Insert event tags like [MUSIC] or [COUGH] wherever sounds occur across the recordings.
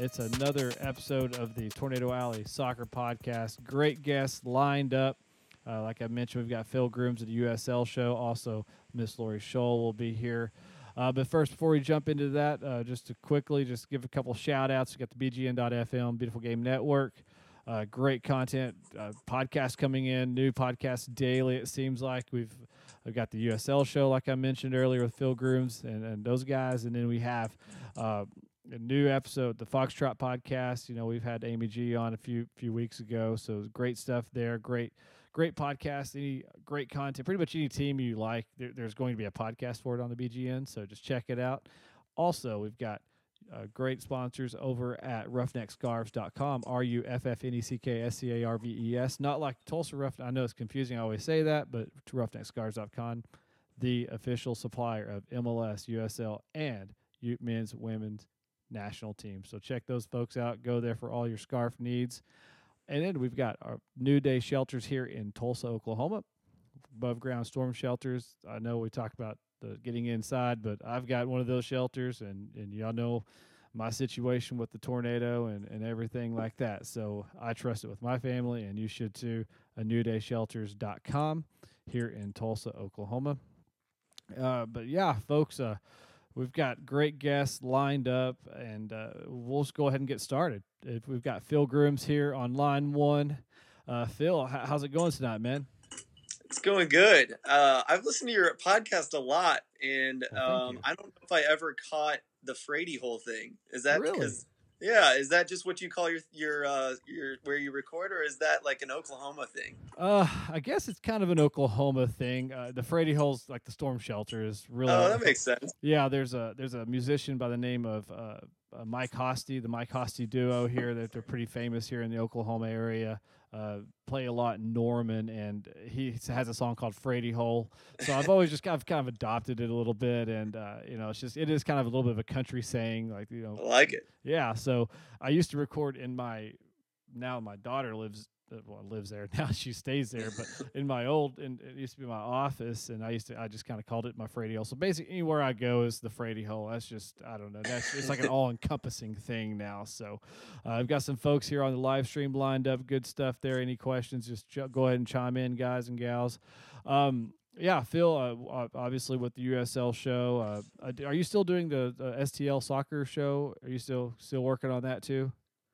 It's another episode of the Tornado Alley Soccer Podcast. Great guests lined up. Uh, like I mentioned, we've got Phil Grooms of the USL show. Also, Miss Lori Scholl will be here. Uh, but first, before we jump into that, uh, just to quickly just give a couple shout outs. We got the BGN.FM, Beautiful Game Network. Uh, great content, uh, podcast coming in, new podcast daily. It seems like we've, we've got the USL show, like I mentioned earlier, with Phil Grooms and, and those guys, and then we have uh, a new episode, the Foxtrot podcast. You know, we've had Amy G on a few few weeks ago, so great stuff there. Great, great podcast. Any great content. Pretty much any team you like, there, there's going to be a podcast for it on the BGN. So just check it out. Also, we've got uh, great sponsors over at ruffneckscarves.com. R U F F N E C K S C A R V E S. Not like Tulsa Rough. I know it's confusing. I always say that, but to ruffneckscarves.com, the official supplier of MLS, USL, and men's, women's national team. So check those folks out. Go there for all your scarf needs. And then we've got our New Day shelters here in Tulsa, Oklahoma. Above ground storm shelters. I know we talked about the getting inside, but I've got one of those shelters, and and y'all know my situation with the tornado and and everything like that. So I trust it with my family, and you should too. A newdayshelters.com here in Tulsa, Oklahoma. Uh, but yeah, folks, uh, we've got great guests lined up, and uh, we'll just go ahead and get started. If we've got Phil Grooms here on line one. Uh, Phil, how's it going tonight, man? It's going good. Uh, I've listened to your podcast a lot, and um, I don't know if I ever caught the Fraidy hole thing. Is that really? because? Yeah, is that just what you call your your uh, your where you record, or is that like an Oklahoma thing? Uh, I guess it's kind of an Oklahoma thing. Uh, the Fraidy holes, like the storm shelter, is really. Oh, that makes sense. Yeah, there's a there's a musician by the name of uh, uh, Mike Hosty, the Mike Hosty duo here. That they're pretty famous here in the Oklahoma area. Uh, play a lot in Norman, and he has a song called Fraidy Hole. So I've always just kind of kind of adopted it a little bit, and uh, you know, it's just it is kind of a little bit of a country saying, like you know, I like it. Yeah. So I used to record in my now my daughter lives well lives there [LAUGHS] now she stays there but [LAUGHS] in my old and it used to be my office and i used to i just kind of called it my fraidy hole so basically anywhere i go is the fraidy hole that's just i don't know that's it's like an [LAUGHS] all-encompassing thing now so uh, i've got some folks here on the live stream lined up good stuff there any questions just ch- go ahead and chime in guys and gals um, yeah, Phil. Uh, obviously, with the USL show, uh, are you still doing the, the STL soccer show? Are you still still working on that too?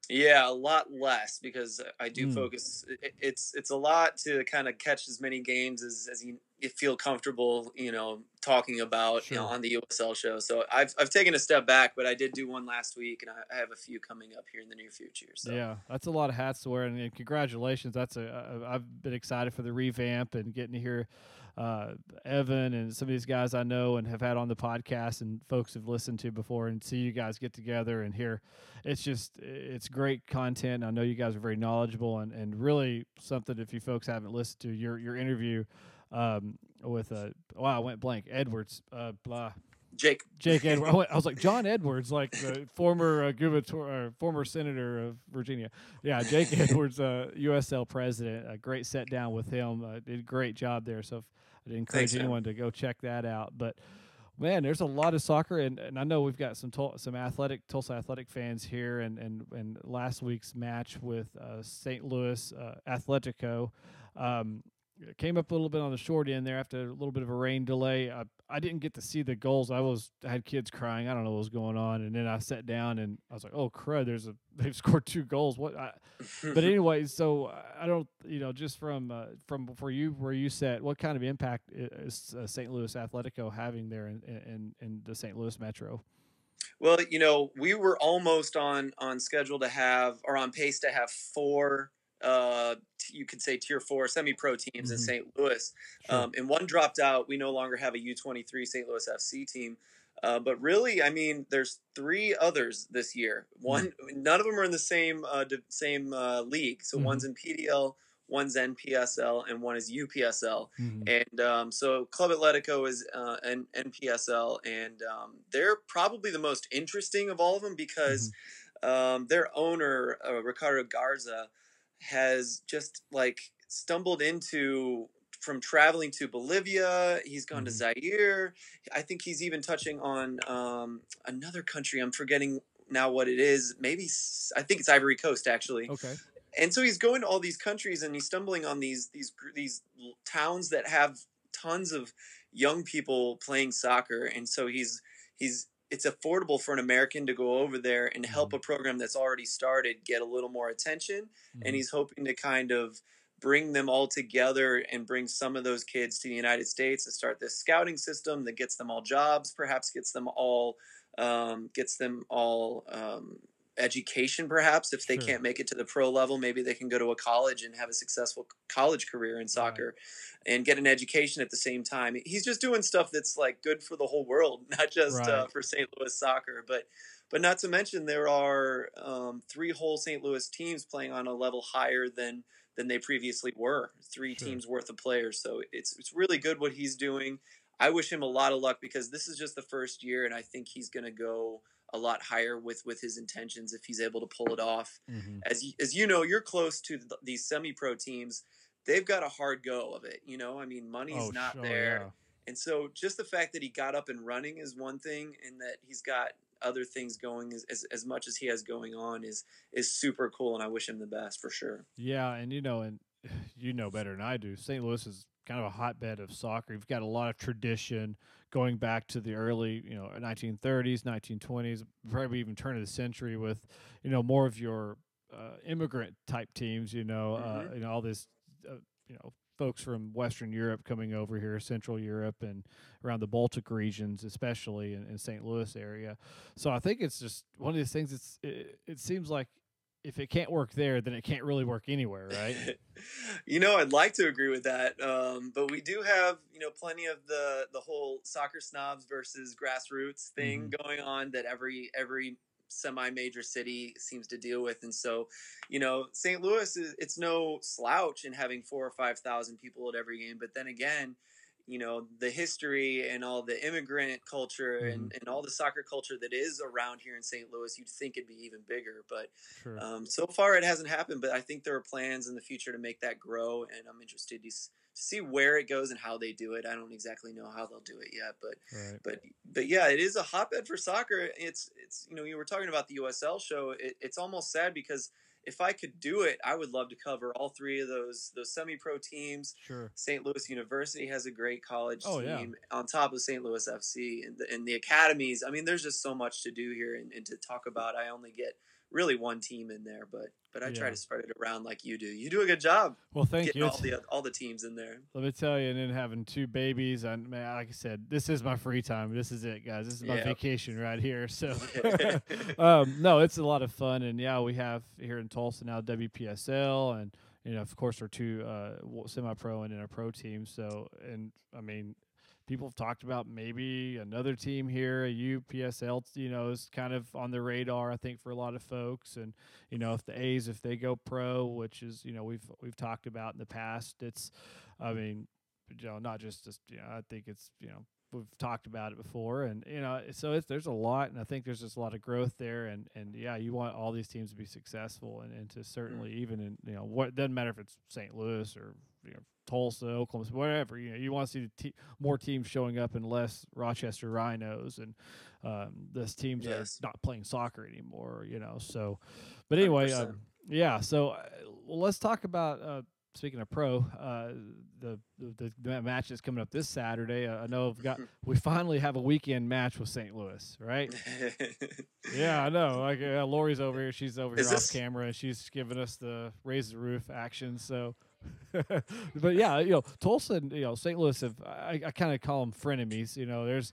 Yeah, a lot less because I do mm. focus. It's it's a lot to kind of catch as many games as, as you, you feel comfortable, you know, talking about sure. you know, on the USL show. So I've I've taken a step back, but I did do one last week, and I, I have a few coming up here in the near future. So yeah, that's a lot of hats to wear, and, and congratulations. That's a I've been excited for the revamp and getting to hear uh, Evan and some of these guys I know and have had on the podcast and folks have listened to before and see you guys get together and hear it's just it's great content. I know you guys are very knowledgeable and, and really something if you folks haven't listened to your your interview um, with uh wow I went blank Edwards uh blah Jake. Jake Edwards. I was like John [LAUGHS] Edwards, like the former uh, gubernator, uh, former senator of Virginia. Yeah, Jake Edwards, uh, USL president. A great set down with him. Uh, did a great job there. So I'd encourage Thanks, anyone man. to go check that out. But man, there's a lot of soccer, and, and I know we've got some some athletic Tulsa athletic fans here, and and and last week's match with uh, St. Louis uh, Atletico. Um, came up a little bit on the short end there after a little bit of a rain delay. I, I didn't get to see the goals. I was I had kids crying. I don't know what was going on, and then I sat down and I was like, "Oh crud! There's a [LAUGHS] they've scored two goals." What? I, but [LAUGHS] anyway, so I don't you know just from uh, from for you where you sat, what kind of impact is uh, St. Louis Atletico having there in, in in the St. Louis Metro? Well, you know, we were almost on on schedule to have or on pace to have four uh, you could say tier four semi-pro teams mm-hmm. in St. Louis. Sure. Um, and one dropped out. We no longer have a U23 St. Louis FC team. Uh, but really, I mean, there's three others this year. One, mm-hmm. none of them are in the same uh, same uh, league. So mm-hmm. one's in PDL, one's NPSL, and one is UPSL. Mm-hmm. And um, so Club Atletico is uh, N- NPSL, and um, they're probably the most interesting of all of them because mm-hmm. um, their owner uh, Ricardo Garza has just like stumbled into from traveling to Bolivia. He's gone mm-hmm. to Zaire. I think he's even touching on um, another country. I'm forgetting now what it is. Maybe I think it's Ivory Coast actually. Okay. And so he's going to all these countries and he's stumbling on these these these towns that have tons of young people playing soccer, and so he's he's it's affordable for an American to go over there and help mm-hmm. a program that's already started get a little more attention. Mm-hmm. And he's hoping to kind of bring them all together and bring some of those kids to the United States and start this scouting system that gets them all jobs, perhaps gets them all um, gets them all um, education perhaps if they sure. can't make it to the pro level maybe they can go to a college and have a successful college career in soccer right. and get an education at the same time he's just doing stuff that's like good for the whole world [LAUGHS] not just uh, right. uh, for st louis soccer but but not to mention there are um, three whole st louis teams playing on a level higher than than they previously were three sure. teams worth of players so it's it's really good what he's doing i wish him a lot of luck because this is just the first year and i think he's going to go a lot higher with with his intentions if he's able to pull it off. Mm-hmm. As as you know, you're close to the, these semi pro teams. They've got a hard go of it. You know, I mean, money's oh, not sure, there. Yeah. And so, just the fact that he got up and running is one thing, and that he's got other things going as, as, as much as he has going on is is super cool. And I wish him the best for sure. Yeah, and you know, and [SIGHS] you know better than I do. St. Louis is kind of a hotbed of soccer. You've got a lot of tradition going back to the early, you know, 1930s, 1920s, probably even turn of the century with, you know, more of your uh, immigrant type teams. You know, uh, mm-hmm. uh, you know all this, uh, you know, folks from Western Europe coming over here, Central Europe, and around the Baltic regions, especially in, in St. Louis area. So I think it's just one of these things. It's it, it seems like if it can't work there, then it can't really work anywhere, right? [LAUGHS] you know, I'd like to agree with that, um, but we do have you know plenty of the the whole soccer snobs versus grassroots thing mm-hmm. going on that every every semi-major city seems to deal with and so you know st louis is it's no slouch in having four or five thousand people at every game but then again you know the history and all the immigrant culture mm-hmm. and, and all the soccer culture that is around here in St. Louis, you'd think it'd be even bigger. But sure. um, so far, it hasn't happened. But I think there are plans in the future to make that grow, and I'm interested to, see where it goes and how they do it. I don't exactly know how they'll do it yet, but right. but but yeah, it is a hotbed for soccer. It's it's you know you were talking about the USL show. It, it's almost sad because if I could do it, I would love to cover all three of those those semi pro teams. Sure. St. Louis University has a great college oh, team yeah. on top of St. Louis FC and the, and the academies. I mean, there's just so much to do here and, and to talk about. I only get really one team in there, but but I yeah. try to spread it around like you do. You do a good job. Well, thank you. All the all the teams in there. Let me tell you, and then having two babies, and man, like I said, this is my free time. This is it, guys. This is my vacation right here. So, [LAUGHS] [LAUGHS] um, no, it's a lot of fun, and yeah, we have here in Tulsa now WPSL, and you know, of course, our two uh, semi-pro and then a pro team. So, and I mean, people have talked about maybe another team here, a UPSL, you know, is kind of on the radar, I think, for a lot of folks. And, you know, if the A's, if they go pro, which is, you know, we've, we've talked about in the past, it's, I mean, you know, not just, just, you know, I think it's, you know, we've talked about it before and you know so it's there's a lot and i think there's just a lot of growth there and and yeah you want all these teams to be successful and, and to mm. certainly mm-hmm. even in you know what doesn't matter if it's st louis or you know Tulsa, Oklahoma, whatever. You know, you want to see te- more teams showing up and less Rochester Rhinos and um, this teams yes. are not playing soccer anymore. You know, so. But anyway, uh, yeah. So uh, well, let's talk about. Uh, speaking of pro, uh, the, the, the match that's coming up this Saturday. Uh, I know we've got [LAUGHS] we finally have a weekend match with St. Louis, right? [LAUGHS] yeah, I know. Like uh, Lori's over here, she's over Is here this... off camera, and she's giving us the raise the roof action. So [LAUGHS] but yeah, you know, Tulsa and you know St. Louis have I, I kind of call them frenemies. You know, there's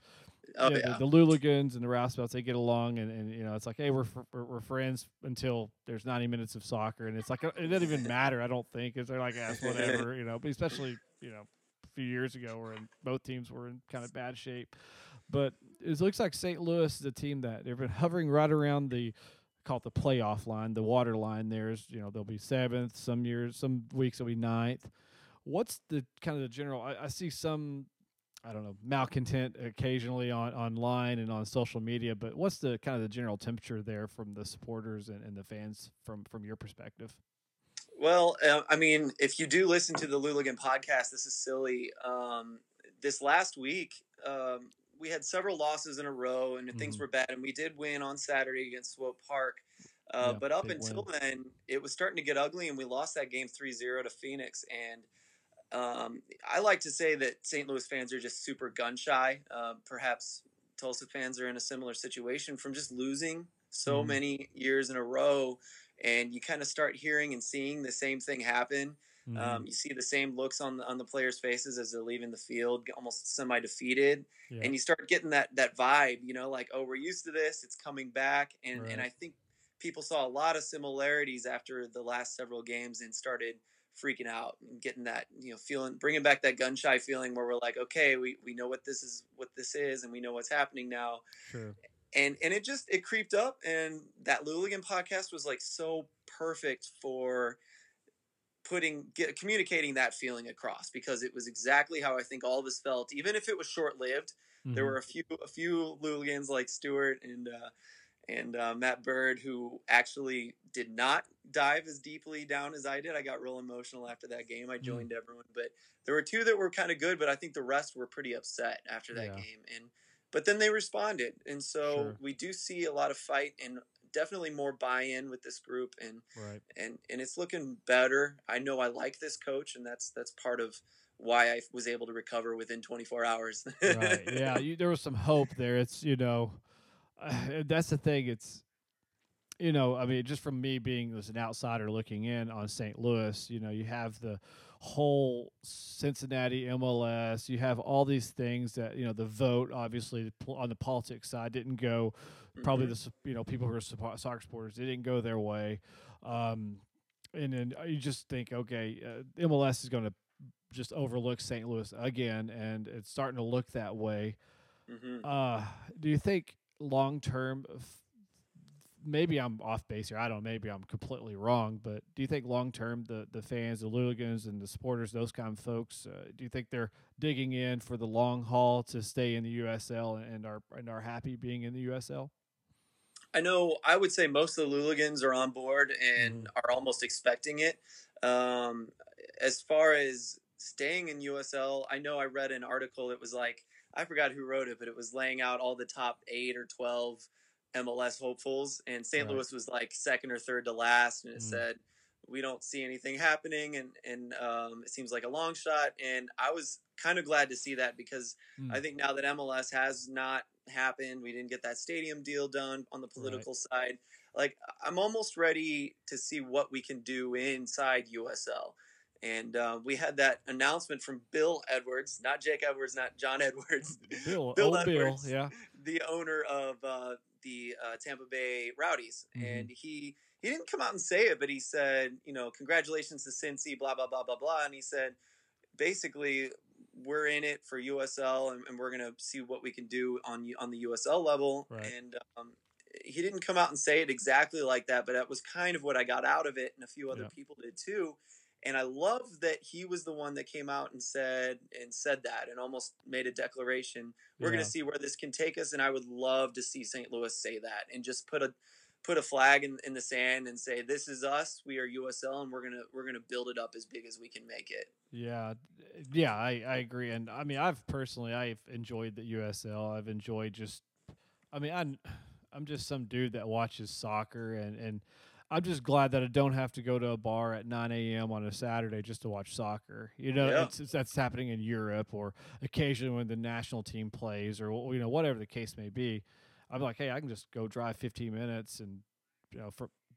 oh, you know, yeah. the, the Louligans and the Roustabouts they get along, and, and you know it's like hey we're, we're, we're friends until there's 90 minutes of soccer, and it's like it doesn't even matter. I don't think because they're like ah, [LAUGHS] yeah, whatever, you know. But especially you know a few years ago, where both teams were in kind of bad shape. But it looks like St. Louis is a team that they've been hovering right around the call it the playoff line, the water line. There's you know they'll be seventh. Some years, some weeks they'll be ninth. What's the kind of the general? I, I see some I don't know malcontent occasionally on online and on social media, but what's the kind of the general temperature there from the supporters and, and the fans from from your perspective? Well, uh, I mean, if you do listen to the Louligan podcast, this is silly. Um, this last week, um, we had several losses in a row, and mm-hmm. things were bad. And we did win on Saturday against Swope Park, uh, yeah, but up until win. then, it was starting to get ugly, and we lost that game 3-0 to Phoenix. And um, I like to say that St. Louis fans are just super gun shy. Uh, perhaps Tulsa fans are in a similar situation from just losing so mm-hmm. many years in a row, and you kind of start hearing and seeing the same thing happen. Um, mm-hmm. Um, you see the same looks on the on the players' faces as they're leaving the field, almost semi defeated, yeah. and you start getting that that vibe. You know, like oh, we're used to this; it's coming back, and right. and I think people saw a lot of similarities after the last several games and started freaking out and getting that you know feeling bringing back that gun shy feeling where we're like okay we, we know what this is what this is and we know what's happening now sure. and and it just it creeped up and that Louligan podcast was like so perfect for putting get, communicating that feeling across because it was exactly how I think all of us felt even if it was short lived mm-hmm. there were a few a few Louligans like Stewart and uh, and uh, Matt Bird, who actually did not dive as deeply down as I did. I got real emotional after that game. I mm. joined mm. everyone, but there were two that were kind of good, but I think the rest were pretty upset after that yeah. game. And but then they responded, and so sure. we do see a lot of fight and definitely more buy-in with this group, and right. and and it's looking better. I know I like this coach, and that's that's part of why I was able to recover within 24 hours. right. Yeah. [LAUGHS] You, there was some hope there. It's you know [SIGHS] that's the thing. It's you know, I mean, just from me being as an outsider looking in on St. Louis, you know, you have the whole Cincinnati MLS. You have all these things that you know. The vote, obviously, on the politics side, didn't go. Mm-hmm. Probably the you know people who are soccer supporters, they didn't go their way. Um, and then you just think, okay, uh, MLS is going to just overlook St. Louis again, and it's starting to look that way. Mm-hmm. Uh, do you think long term maybe I'm off base here. I don't know. Maybe I'm completely wrong. But do you think long term the the fans, the Louligans, and the supporters, those kind of folks, uh, do you think they're digging in for the long haul to stay in the USL and are and are happy being in the USL? I know. I would say most of the Louligans are on board and mm. are almost expecting it. Um, as far as staying in USL, I know I read an article. It was like I forgot who wrote it, but it was laying out all the top eight or twelve MLS hopefuls, and St. Right. Louis was like second or third to last, and it mm. said we don't see anything happening, and and um, it seems like a long shot. And I was kind of glad to see that because mm. I think now that MLS has not happened, we didn't get that stadium deal done on the political right. side. Like I'm almost ready to see what we can do inside USL. And uh, we had that announcement from Bill Edwards, not Jake Edwards, not John [LAUGHS] Edwards. Bill, Bill Edwards, Bill, yeah, the owner of uh, the uh, Tampa Bay Rowdies, mm-hmm. and he he didn't come out and say it, but he said, you know, congratulations to Cincy, blah blah blah blah blah, and he said, basically, we're in it for USL, and, and we're gonna see what we can do on on the USL level, right. and um, he didn't come out and say it exactly like that, but that was kind of what I got out of it, and a few other yeah. people did too. And I love that he was the one that came out and said and said that and almost made a declaration. We're yeah. going to see where this can take us, and I would love to see St. Louis say that and just put a put a flag in, in the sand and say this is us we are usl and we're gonna we're gonna build it up as big as we can make it yeah yeah i, I agree and i mean i've personally i've enjoyed the usl i've enjoyed just i mean i'm i'm just some dude that watches soccer and and I'm just glad that I don't have to go to a bar at 9 a.m. on a Saturday just to watch soccer. You know, yeah. it's, it's, that's happening in Europe or occasionally when the national team plays or you know whatever the case may be. I'm like, hey, I can just go drive 15 minutes and you know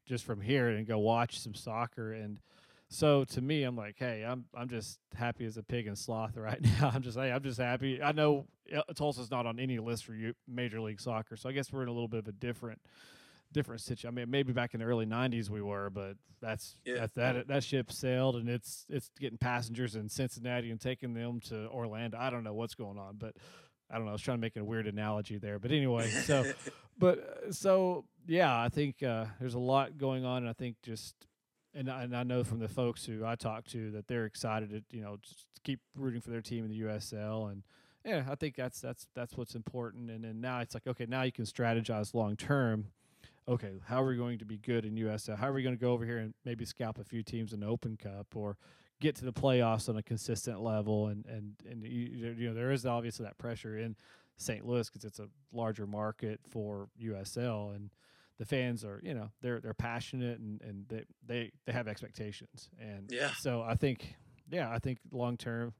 just from here and go watch some soccer. And so to me, I'm like, hey, I'm I'm just happy as a pig in sloth [LAUGHS] right now. I'm just hey, I'm just happy. I know Tulsa's not on any list for you, Major League Soccer, so I guess we're in a little bit of a different different situation. I mean, maybe back in the early '90s we were, but that's yeah. that that that ship sailed, and it's it's getting passengers in Cincinnati and taking them to Orlando. I don't know what's going on, but I don't know. I was trying to make a weird analogy there, but anyway. So, [LAUGHS] but uh, so yeah, I think uh, there's a lot going on, and I think just. And I, and I know from the folks who I talk to that they're excited to you know just keep rooting for their team in the USL and yeah I think that's that's that's what's important and then now it's like okay now you can strategize long term okay, how are we going to be good in USL? How are we going to go over here and maybe scalp a few teams in the Open Cup or get to the playoffs on a consistent level? And and and you, you know there is obviously that pressure in St. Louis because it's a larger market for USL and the fans are you know they're they're passionate and and they they, they have expectations and yeah so I think yeah I think long term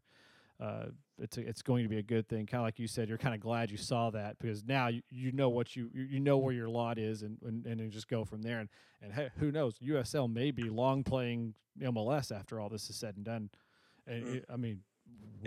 uh, it's a, it's going to be a good thing. Kind of like you said, you're kind of glad you saw that because now you, you know what you you know where your lot is and and, and just go from there. And and hey, who knows? USL may be long playing MLS after all this is said and done. And mm. it, I mean,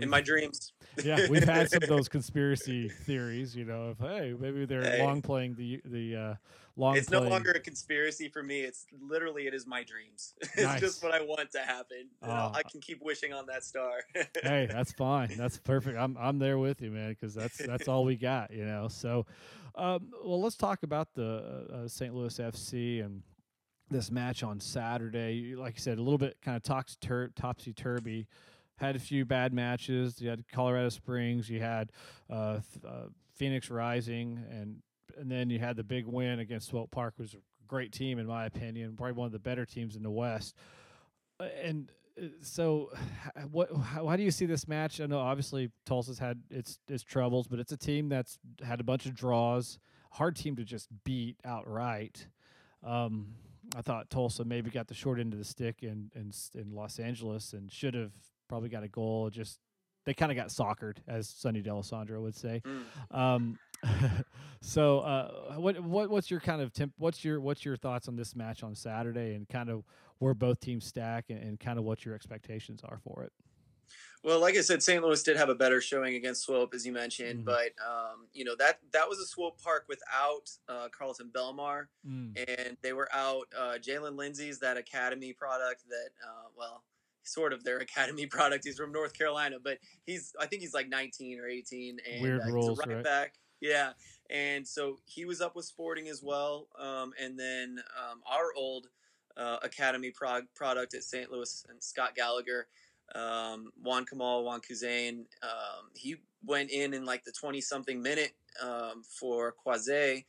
in my dreams. [LAUGHS] yeah, we've had some of those [LAUGHS] conspiracy theories, you know, of hey, maybe they're hey. long playing the the uh, long. It's playing. no longer a conspiracy for me. It's literally it is my dreams. [LAUGHS] it's just what I want to happen. Uh, I can keep wishing on that star. hey, that's fine. That's perfect. I'm I'm there with you, man, because that's that's all we got, you know. So, um, well, let's talk about the uh, uh St. Louis FC and this match on Saturday. Like I said, a little bit kind of topsy turvy had a few bad matches. You had Colorado Springs, you had uh, uh, Phoenix Rising, and and then you had the big win against Swope Park, was a great team in my opinion, probably one of the better teams in the West. Uh, and uh, so, what? How, do you see this match? I know obviously Tulsa's had its its troubles, but it's a team that's had a bunch of draws. Hard team to just beat outright. Um, I thought Tulsa maybe got the short end of the stick in in, in Los Angeles and should have probably got a goal. Just they kind of got soccered, as Sonny D'Alessandro would say. Mm. Um, [LAUGHS] so, uh, what what what's your kind of temp? What's your what's your thoughts on this match on Saturday, and kind of where both teams stack, and, and kind of what your expectations are for it? Well, like I said, St. Louis did have a better showing against Swope, as you mentioned, mm-hmm. but um, you know that that was a Swope Park without uh, Kharlton Belmar, mm. and they were out uh, Jaylin Lindsey's that academy product that uh, well sort of their academy [LAUGHS] product. He's from North Carolina, but he's I think he's like 19 or 18, and Weird uh, rules, he's a right, right back. Yeah, and so he was up with Sporting as well, um, and then um, our old uh, academy prog- product at St. Louis and Scott Gallagher, um, Juan Kamal, Wan Kuzain, um, he went in in like the 20 something minute um, for Quase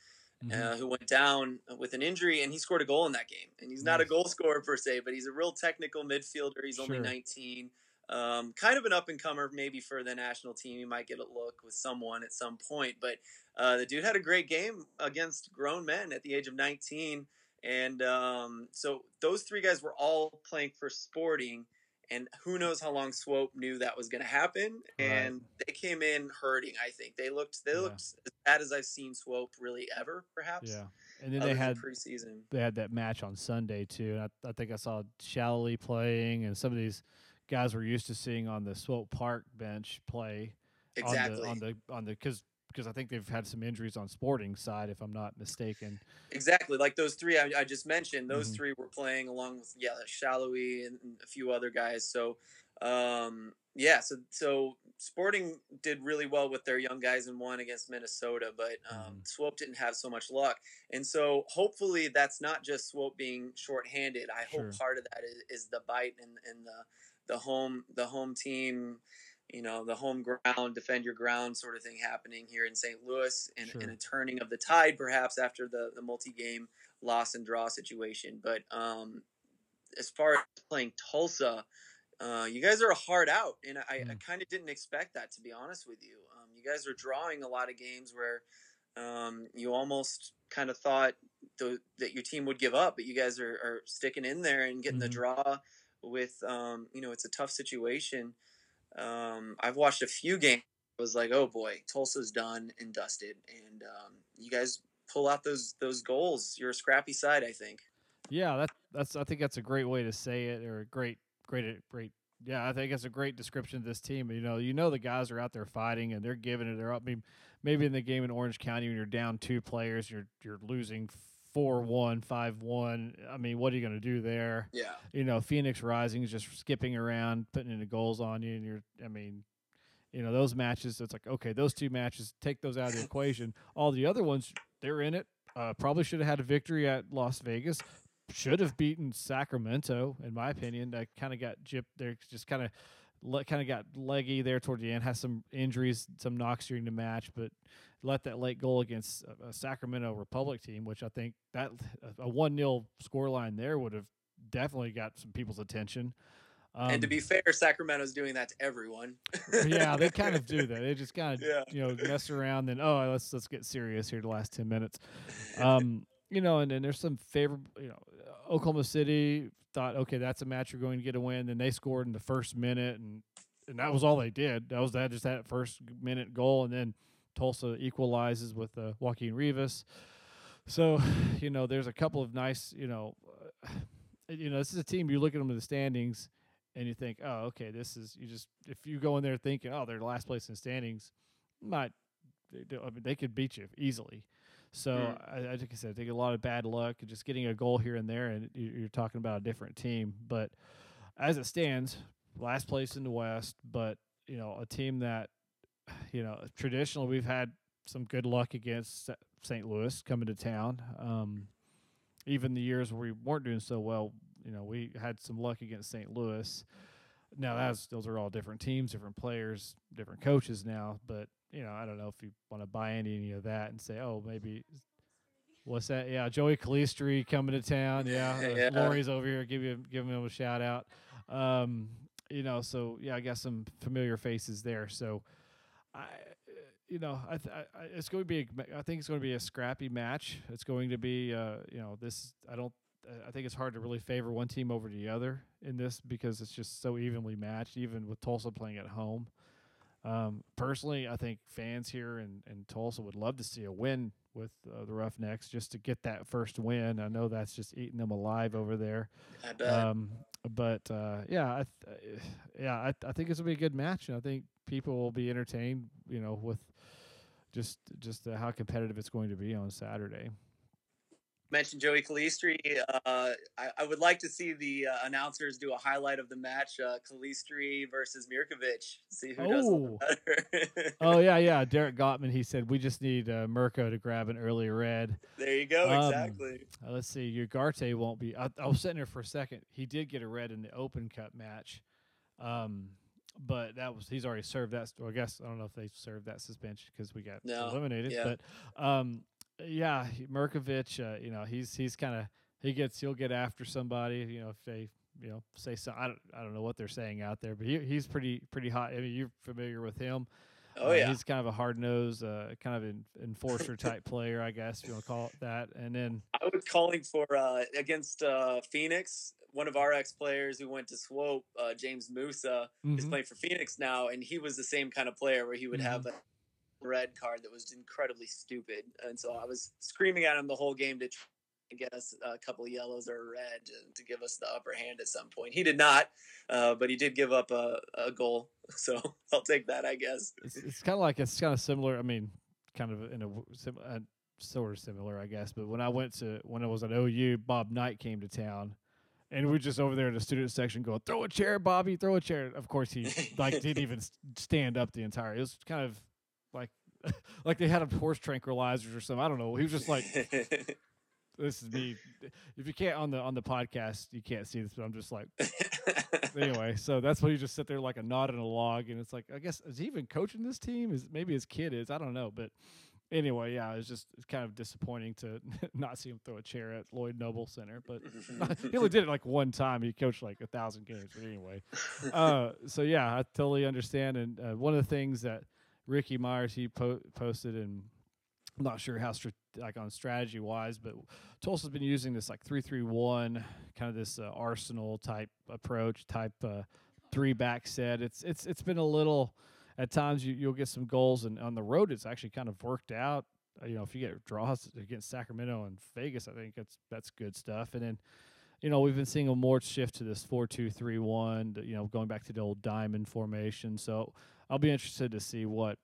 mm-hmm. uh, who went down with an injury, and he scored a goal in that game. And he's not a goal scorer per se, but he's a real technical midfielder. He's sure. only 19. Um, kind of an up and comer, maybe for the national team. He might get a look with someone at some point. But uh, the dude had a great game against grown men at the age of 19. And um, so those three guys were all playing for Sporting and who knows how long Swope knew that was going to happen. And right. they came in hurting. I think they looked they yeah. looked as bad as I've seen Swope really ever, perhaps. Yeah, and then they had preseason. They had that match on Sunday too, and I, I think I saw Shallowly playing, and some of these guys we're used to seeing on the Swope Park bench play. Exactly on the on the on the because because I think they've had some injuries on Sporting side, if I'm not mistaken. Exactly, like those three I, I just mentioned. Those mm-hmm. three were playing along with yeah, Shallowy and a few other guys. So, um, yeah, so so Sporting did really well with their young guys and won against Minnesota, but um, mm-hmm. Swope didn't have so much luck. And so hopefully that's not just Swope being shorthanded. I sure. hope part of that is, is the bite and, and the the home the home team you know, the home ground, defend your ground sort of thing happening here in St. Louis and, sure. and a turning of the tide perhaps after the, the multi game loss and draw situation. But um, as far as playing Tulsa, uh, you guys are a hard out. And I, mm. I kind of didn't expect that, to be honest with you. Um, you guys are drawing a lot of games where um, you almost kind of thought the, that your team would give up, but you guys are, are sticking in there and getting mm-hmm. the draw with, um, you know, it's a tough situation. Um, I've watched a few games. I was like, oh boy, Tulsa's done and dusted, and um, you guys pull out those those goals. You're a scrappy side, I think. Yeah, that that's I think that's a great way to say it, or a great great great. Yeah, I think it's a great description of this team. You know, you know the guys are out there fighting and they're giving it. They're up. I mean, maybe in the game in Orange County when you're down two players, you're you're losing four one, five one. I mean, what are you going to do there? Yeah. You know, Phoenix Rising is just skipping around, putting in the goals on you, and you're. I mean, you know, those matches. It's like okay, those two matches, take those out of the [LAUGHS] equation. All the other ones, they're in it. Uh, probably should have had a victory at Las Vegas. Should have beaten Sacramento, in my opinion. That kind of got gypped. They're just kind of le- kind of got leggy there toward the end. Has some injuries, some knocks during the match, but let that late goal against a, a Sacramento Republic team, which I think that a one 0 scoreline there would have definitely got some people's attention. Um, and to be fair, Sacramento's doing that to everyone. yeah, they [LAUGHS] kind of do that. They just kind of yeah. you know mess around. Then oh, let's let's get serious here. The last ten minutes, [LAUGHS] um, you know, and then there's some favorable. You know, Oklahoma City thought, okay, that's a match you're going to get a win. Then they scored in the first minute, and and that was all they did. That was that just that first minute goal, and then Tulsa equalizes with uh, Joaquin Rivas. So, [SIGHS] you know, there's a couple of nice, you know, uh, [SIGHS] you know, this is a team you look at them in the standings and you think, oh, okay, this is you just if you go in there thinking, oh, they're the last place in standings, might they, I mean, they could beat you easily. So mm. I, like I said, I think a lot of bad luck, and just getting a goal here and there, and you're talking about a different team. But as it stands, last place in the West, but you know, a team that [SIGHS] you know traditionally we've had some good luck against St. Louis coming to town. Um, even the years where we weren't doing so well, you know, we had some luck against St. Louis. Now that's those are all different teams, different players, different coaches now. But you know, I don't know if you want to buy any, any of that and say, oh, maybe what's that? Yeah, Joey Calistri coming to town. Yeah, [LAUGHS] yeah. Lori's over here. Give you give him a shout out. Um, you know, so yeah, I got some familiar faces there. So I you know, I, th- I, it's going to be. A, I think it's going to be a scrappy match. It's going to be, uh, you know, this. I don't. I think it's hard to really favor one team over the other in this because it's just so evenly matched. Even with Tulsa playing at home, um, personally, I think fans here in, in Tulsa would love to see a win with uh, the Roughnecks just to get that first win. I know that's just eating them alive over there. I bet. Um, but uh, yeah, I th- [SIGHS] yeah, I, I think this gonna be a good match, and I think people will be entertained. You know, with just just uh, how competitive it's going to be on Saturday. Mentioned Joey Calistri. Uh, I, I, would like to see the uh, announcers do a highlight of the match: uh, Calistri versus Mirkovic. See who oh. does better. [LAUGHS] oh yeah, yeah. Derek Gottman. He said we just need uh, Mirko to grab an early red. There you go. Um, exactly. Uh, let's see. Ugarte won't be. I, I, was sitting there for a second. He did get a red in the Open Cup match. Um, but that was he's already served that. Or I guess I don't know if they served that suspension because we got no. eliminated. Yeah. But um, yeah, Mirkovic, uh, you know, he's he's kind of he gets he'll get after somebody. You know, if they you know say so, I don't I don't know what they're saying out there, but he, he's pretty pretty hot. I mean, you're familiar with him. Oh yeah, uh, he's kind of a hard nosed, uh, kind of an enforcer [LAUGHS] type player, I guess you want to call it that. And then I was calling for uh, against uh, Phoenix one of our ex players who went to Swope, uh, James Musa, mm-hmm. is playing for Phoenix now, and he was the same kind of player where he would mm-hmm. have a red card that was incredibly stupid, and so I was screaming at him the whole game to get us a couple yellows or a red to give us the upper hand at some point. He did not, uh, but he did give up a, a goal, [LAUGHS] so I'll take that, I guess. It's, it's kind of like it's kind of similar. I mean, kind of in a, a uh, sort of similar, I guess. But when I went to when I was at OU, Bob Knight came to town and we're just over there in the student section going, "Throw a chair, Bobby! Throw a chair!" Of course, he like didn't [LAUGHS] even stand up the entire. It was kind of like [LAUGHS] like they had a horse tranquilizers or something. I don't know. He was just like, [LAUGHS] "This is me." If you can't on the on the podcast, you can't see this, but I'm just like, [LAUGHS] anyway. So that's why you just sit there like a knot in a log, and it's like, I guess is he even coaching this team? Is maybe his kid is? I don't know, but anyway, yeah, it's just it's kind of disappointing to not see him throw a chair at Lloyd Noble Center, but he only did it like one time. He coached like a thousand games, but anyway. Uh, so yeah, I totally understand. And uh, one of the things that Ricky Myers he po- posted, and I'm not sure how like on strategy wise, but Tulsa's been using this like three three one kind of this uh, arsenal type approach, type uh, three back set. It's it's it's been a little at times you, you'll get some goals, and on the road it's actually kind of worked out. Uh, you know, if you get draws against Sacramento and Vegas, I think that's that's good stuff. And then, you know, we've been seeing a more shift to this four two three one. You know, going back to the old diamond formation. So I'll be interested to see what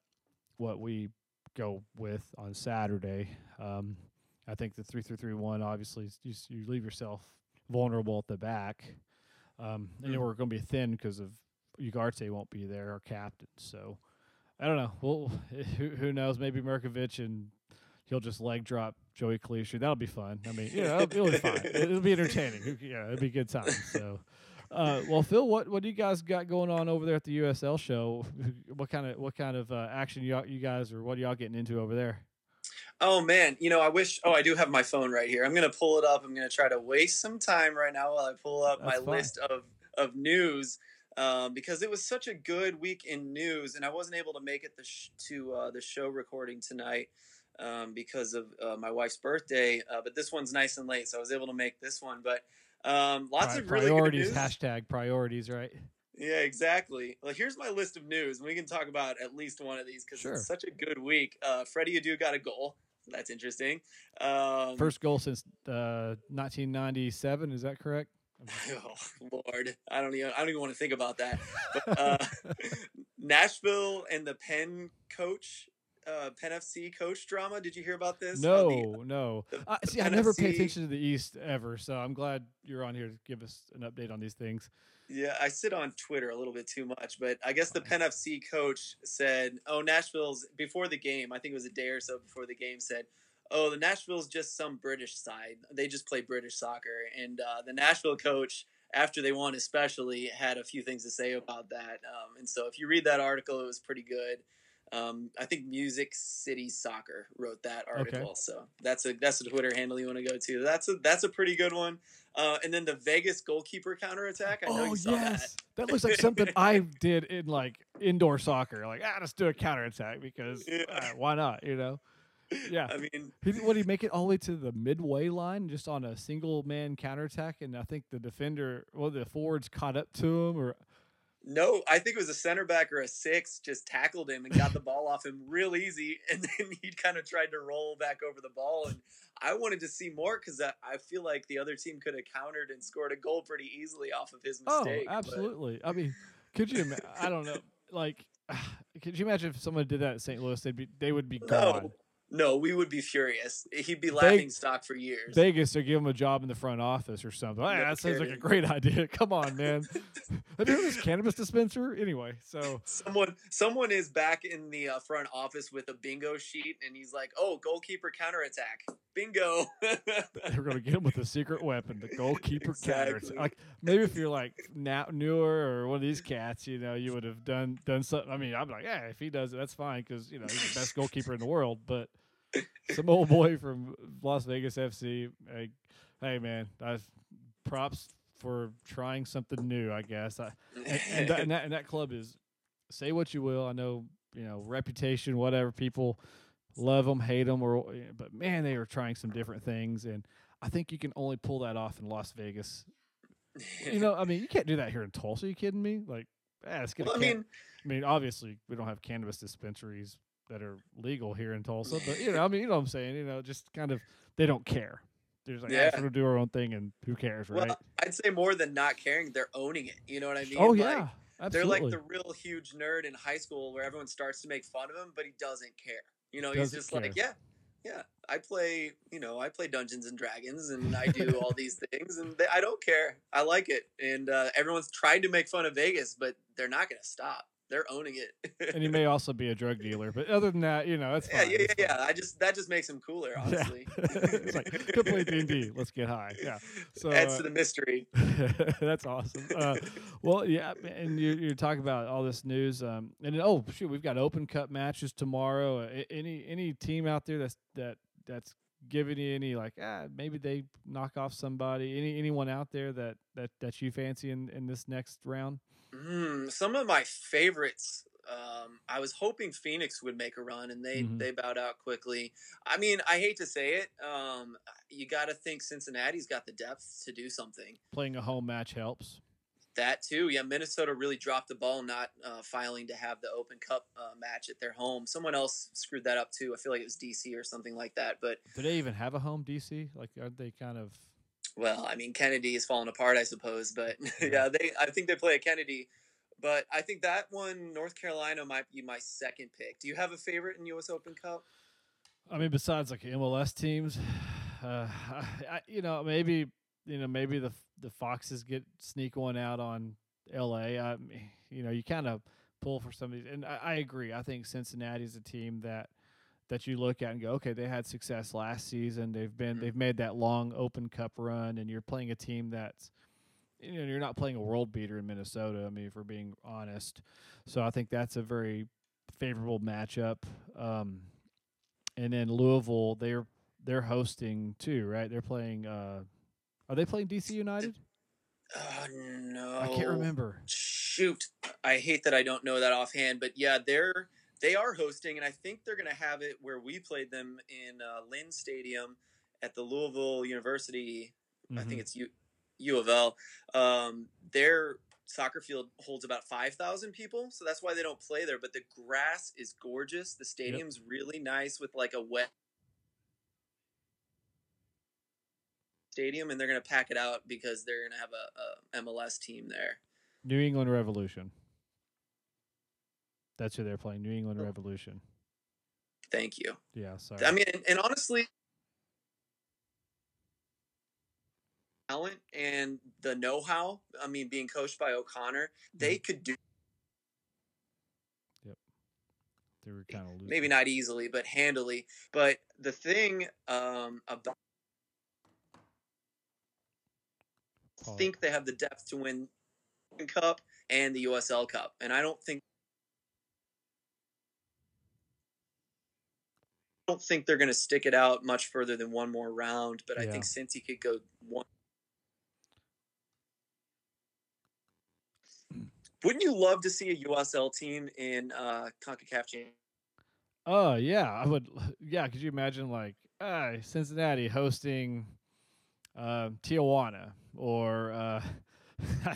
what we go with on Saturday. Um, I think the three three three one obviously you, you leave yourself vulnerable at the back, um, and mm. we're going to be thin because of Ugarte won't be there, our captain. So I don't know. Well, [LAUGHS] who, who knows? Maybe Mirkovic and he'll just leg drop Joey Calistri. That'll be fun. I mean, yeah, it'll, it'll be fun. [LAUGHS] It'll be entertaining. Yeah, it'll be a good time. So, uh, well, Phil, what what do you guys got going on over there at the USL show? [LAUGHS] What kind of what kind of uh, action you you guys or what are y'all getting into over there? Oh man, you know, I wish. Oh, I do have my phone right here. I'm gonna pull it up. I'm gonna try to waste some time right now while I pull up That's my fine. list of of news um, because it was such a good week in news, and I wasn't able to make it the sh- to uh, the show recording tonight um, because of uh, my wife's birthday. Uh, but this one's nice and late, so I was able to make this one. But um, lots Pri- of really priorities. good news. Hashtag priorities. Right. Yeah, exactly. Well, here's my list of news, and we can talk about at least one of these because Sure. it's such a good week. Uh, Freddie Adu got a goal. That's interesting. Um, First goal since uh, 1997. Is that correct? [LAUGHS] Oh Lord, I don't even I don't even want to think about that. But, [LAUGHS] uh, [LAUGHS] Nashville and the Penn coach, uh, Penn FC coach drama. Did you hear about this? How the- No, no. [LAUGHS] the- I see, I never pay attention to the East ever, so I'm glad you're on here to give us an update on these things. yeah, I sit on Twitter a little bit too much, but I guess the Penn FC coach said, "Oh, Nashville's before the game. I think it was a day or so before the game. Said." Oh, the Nashville's just some British side. They just play British soccer, and uh, the Nashville coach after they won especially had a few things to say about that um, and so if you read that article it was pretty good um, i think music city soccer wrote that article so that's a that's a twitter handle you want to go to that's a that's a pretty good one uh, and then the vegas goalkeeper counterattack i know oh you saw yes, that. looks like something I [LAUGHS] did in like indoor soccer. Like, ah, let's do a counterattack because Yeah. uh, why not? You know. Yeah. i mean He, what did he make it all the way to the midway line just on a single man counterattack? And I think the defender, well, the forwards caught up to him, or no i think it was a center back or a six just tackled him and got the ball off him real easy [LAUGHS] and then he kind of tried to roll back over the ball and i wanted to see more because I, I feel like the other team could have countered and scored a goal pretty easily off of his oh, mistake oh, but- absolutely. I mean, could you? I don't know. Like, [SIGHS] could you imagine if someone did that at St. Louis? They'd be they would be gone. No, no, we would be furious. He'd be laughing stock for years. Vegas to give him a job in the front office or something. Hey, that sounds like a great idea. [LAUGHS] Come on, man. [LAUGHS] Have you heard this cannabis dispenser? Anyway, so someone, someone is back in the uh, front office with a bingo sheet, and he's like, "Oh, goalkeeper counterattack, bingo." [LAUGHS] they're going to get him with a secret weapon, the goalkeeper. Exactly. Like maybe if you're like now newer or one of these cats, you know, you would have done done something. I mean, I'm like, yeah, if he does it, that's fine because you know he's the best goalkeeper in the world. But some old boy from Las Vegas FC, like, hey man, I props for trying something new. I guess. I, and, and, that, and, that, and that club is say what you will. I know you know reputation, whatever people love them, hate them, or but man, they are trying some different things, and I think you can only pull that off in Las Vegas. You know, I mean, you can't do that here in Tulsa. Are you kidding me? Like, ah, let's get well, I mean, I mean, obviously, we don't have cannabis dispensaries that are legal here in Tulsa, but you know, I mean, you know what I'm saying? You know, just kind of they don't care. They're just like, yeah, we're gonna do our own thing, and who cares, right? well, I'd say more than not caring, they're owning it. You know what I mean? oh Like, yeah, They're like the real huge nerd in high school where everyone starts to make fun of him, but he doesn't care. You know, he's just like, yeah, yeah, I play, you know, I play Dungeons and Dragons and I do all these [LAUGHS] things and they, I don't care. I like it. And uh, everyone's tried to make fun of Vegas, but they're not going to stop. They're owning it. and he may also be a drug dealer, but other than that, you know, that's yeah, fine. yeah, yeah, it's yeah. I just that just makes him cooler, honestly. [LAUGHS] it's like go play D and D. Let's get high. Yeah. [LAUGHS] So Adds uh, to the mystery. [LAUGHS] that's awesome. Uh, well, yeah, and you you're talking about all this news. Um, and oh shoot, we've got Open Cup matches tomorrow. Uh, any any team out there that's that that's giving you any like ah maybe they knock off somebody. Any anyone out there that that that you fancy in in this next round? Mm, some of my favorites. Um, I was hoping Phoenix would make a run, and they Mhm. they bowed out quickly. I mean, I hate to say it. Um, you got to think Cincinnati's got the depth to do something. Playing a home match helps. That too, yeah. Minnesota really dropped the ball not uh, filing to have the Open Cup uh, match at their home. Someone else screwed that up too. I feel like it was DC or something like that. But Do they even have a home DC? Like, aren't they kind of? Well, I mean, Kennedy is falling apart, I suppose. But [LAUGHS] yeah, they. I think they play at Kennedy. But I think that one, North Carolina, might be my second pick. Do you have a favorite in U.S. Open Cup? I mean, besides like MLS teams, [SIGHS] uh, I, you know, maybe you know, maybe the the Foxes get sneak one out on L.A. I you know, you kind of pull for some of these, and I, I agree. I think Cincinnati is a team that that you look at and go, okay, they had success last season. They've been Mhm. they've made that long Open Cup run, and you're playing a team that's you know you're not playing a world beater in Minnesota. I mean, if we're being honest, so I think that's a very favorable matchup. Um, and then Louisville, they're they're hosting too, right? They're playing. Uh, are they playing DC United? Uh, no, I can't remember. Shoot, I hate that I don't know that offhand, but yeah, they're they are hosting, and I think they're going to have it where we played them in uh, Lynn Stadium at the Louisville University. Mm-hmm. I think mm-hmm. it's U, U of L. Um, their soccer field holds about five thousand people, so that's why they don't play there. But the grass is gorgeous. The stadium's yep. really nice with like a wet stadium, and they're going to pack it out because they're going to have a, a MLS team there. New England Revolution. That's who they're playing. New England oh. Revolution. Thank you. Yeah, sorry. I mean, and, honestly, talent and the know-how. I mean, being coached by O'Connor, they mm-hmm. could do. Yep. They were kind of losing. maybe not easily, but handily. But the thing um, about I think they have the depth to win Cup and the USL Cup, and I don't think don't think they're going to stick it out much further than one more round. But yeah. I think Cincy could go one. Wouldn't you love to see a USL team in uh, Concacaf Champions? Oh yeah, I would. [LAUGHS] Yeah, could you imagine like uh, Cincinnati hosting uh, Tijuana or uh, [LAUGHS]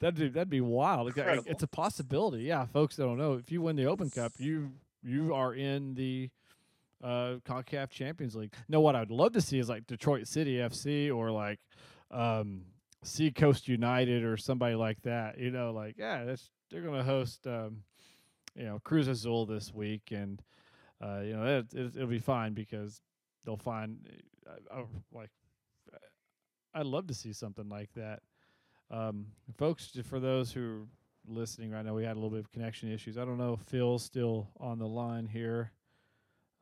that'd be that'd be wild. Incredible. It's a possibility. Yeah, folks that don't know, if you win the Open Cup, you you are in the uh, Concacaf Champions League. No, what I'd love to see is like Detroit City FC or like um, Seacoast United or somebody like that. You know, like yeah, that's they're going to host um, you know Cruz Azul this week, and uh, you know it, it, will be fine because they'll find uh, uh, like I'd love to see something like that. Um, folks, for those who are listening right now, we had a little bit of connection issues. I don't know if Phil's still on the line here.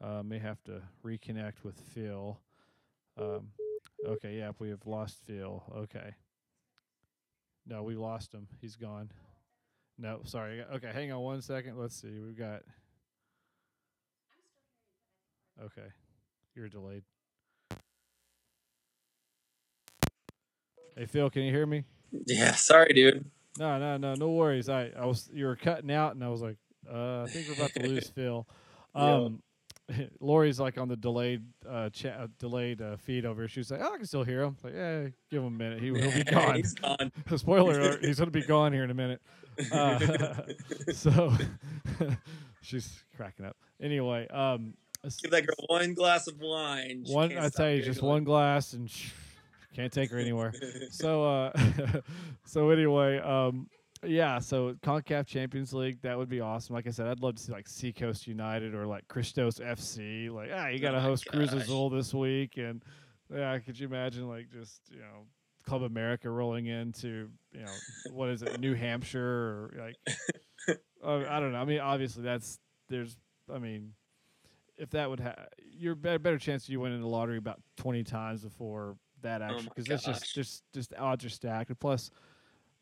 Uh, may have to reconnect with Phil. Um, okay, yeah, we have lost Phil. Okay. No, we lost him. He's gone. No, sorry. Okay, hang on one second. Let's see. We've got. Okay, you're delayed. Hey Phil, can you hear me? Yeah, sorry, dude. No, no, no, no worries. I, I was you were cutting out, and I was like, uh, I think we're about to lose [LAUGHS] Phil. Um. [LAUGHS] Lori's like on the delayed uh, uh delayed uh, feed over here. She's like, oh, I can still hear him. Like, yeah, give him a minute. He, will be gone. [LAUGHS] he's gone. [LAUGHS] Spoiler alert, he's gonna be gone here in a minute. Uh, so she's cracking up. Anyway, um, give that girl one glass of wine. one, I tell you, just one glass and. Sh- can't take her anywhere. so uh, so anyway, um, yeah. So Concacaf Champions League that would be awesome. Like I said, I'd love to see like Seacoast United or like Christos FC. Like ah, you got to oh host Cruz Azul this week, and yeah, could you imagine like just you know Club America rolling into you know what is it New Hampshire or like uh, I don't know. I mean, obviously that's there's I mean if that would have you're better, better chance you win in the lottery about 20 times before that actually because oh it's just just just odds are stacked. And plus,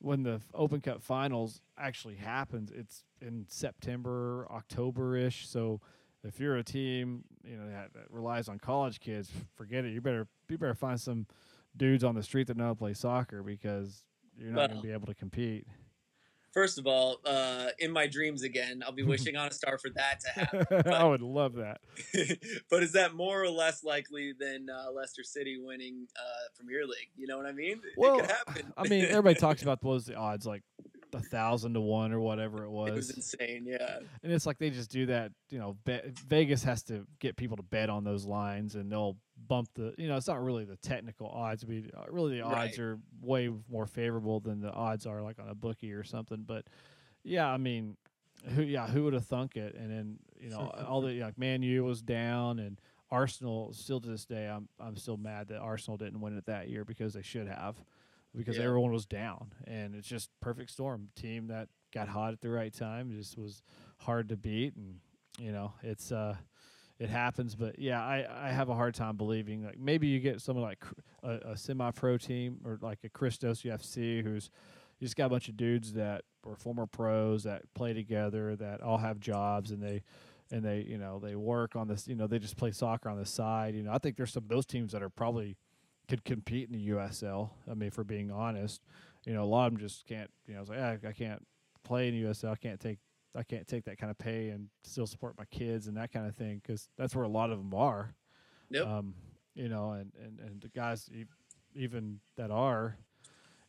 when the Open Cup finals actually happens, it's in September, October ish. So if you're a team, you know that, that, relies on college kids, forget it. You better you better find some dudes on the street that know how to play soccer because you're not well, going to be able to compete. First of all, uh, in my dreams again, I'll be [LAUGHS] wishing on a star for that to happen. [LAUGHS] But, I would love that. [LAUGHS] but is that more or less likely than uh, Leicester City winning uh, Premier League? You know what I mean? Well, it could happen. I mean, everybody talks about what was the odds like a thousand to one or whatever it was. It was insane, yeah. And it's like they just do that. You know, Vegas has to get people to bet on those lines, and they'll bump the. You know, it's not really the technical odds. I mean, uh, really the odds right. are way more favorable than the odds are like on a bookie or something. But yeah, I mean, who yeah, who would have thunk it? And then you know, [LAUGHS] all the like Man U was down and. Arsenal still to this day, I'm I'm still mad that Arsenal didn't win it that year because they should have because yeah. everyone was down, and it's just perfect storm. Team that got hot at the right time just was hard to beat, and you know it's uh it happens. But yeah, I I have a hard time believing like maybe you get someone like a, a semi pro team or like a Christos UFC who's you just got a bunch of dudes that were former pros that play together that all have jobs and they and they you know they work on this you know they just play soccer on the side you know i think there's some of those teams that are probably could compete in the USL. I mean, for being honest, you know, a lot of them just can't. You know, it's like ah, I can't play in USL. I can't take I can't take that kind of pay and still support my kids and that kind of thing because that's where a lot of them are. Yep. Um, you know, and, and, and the guys even that are,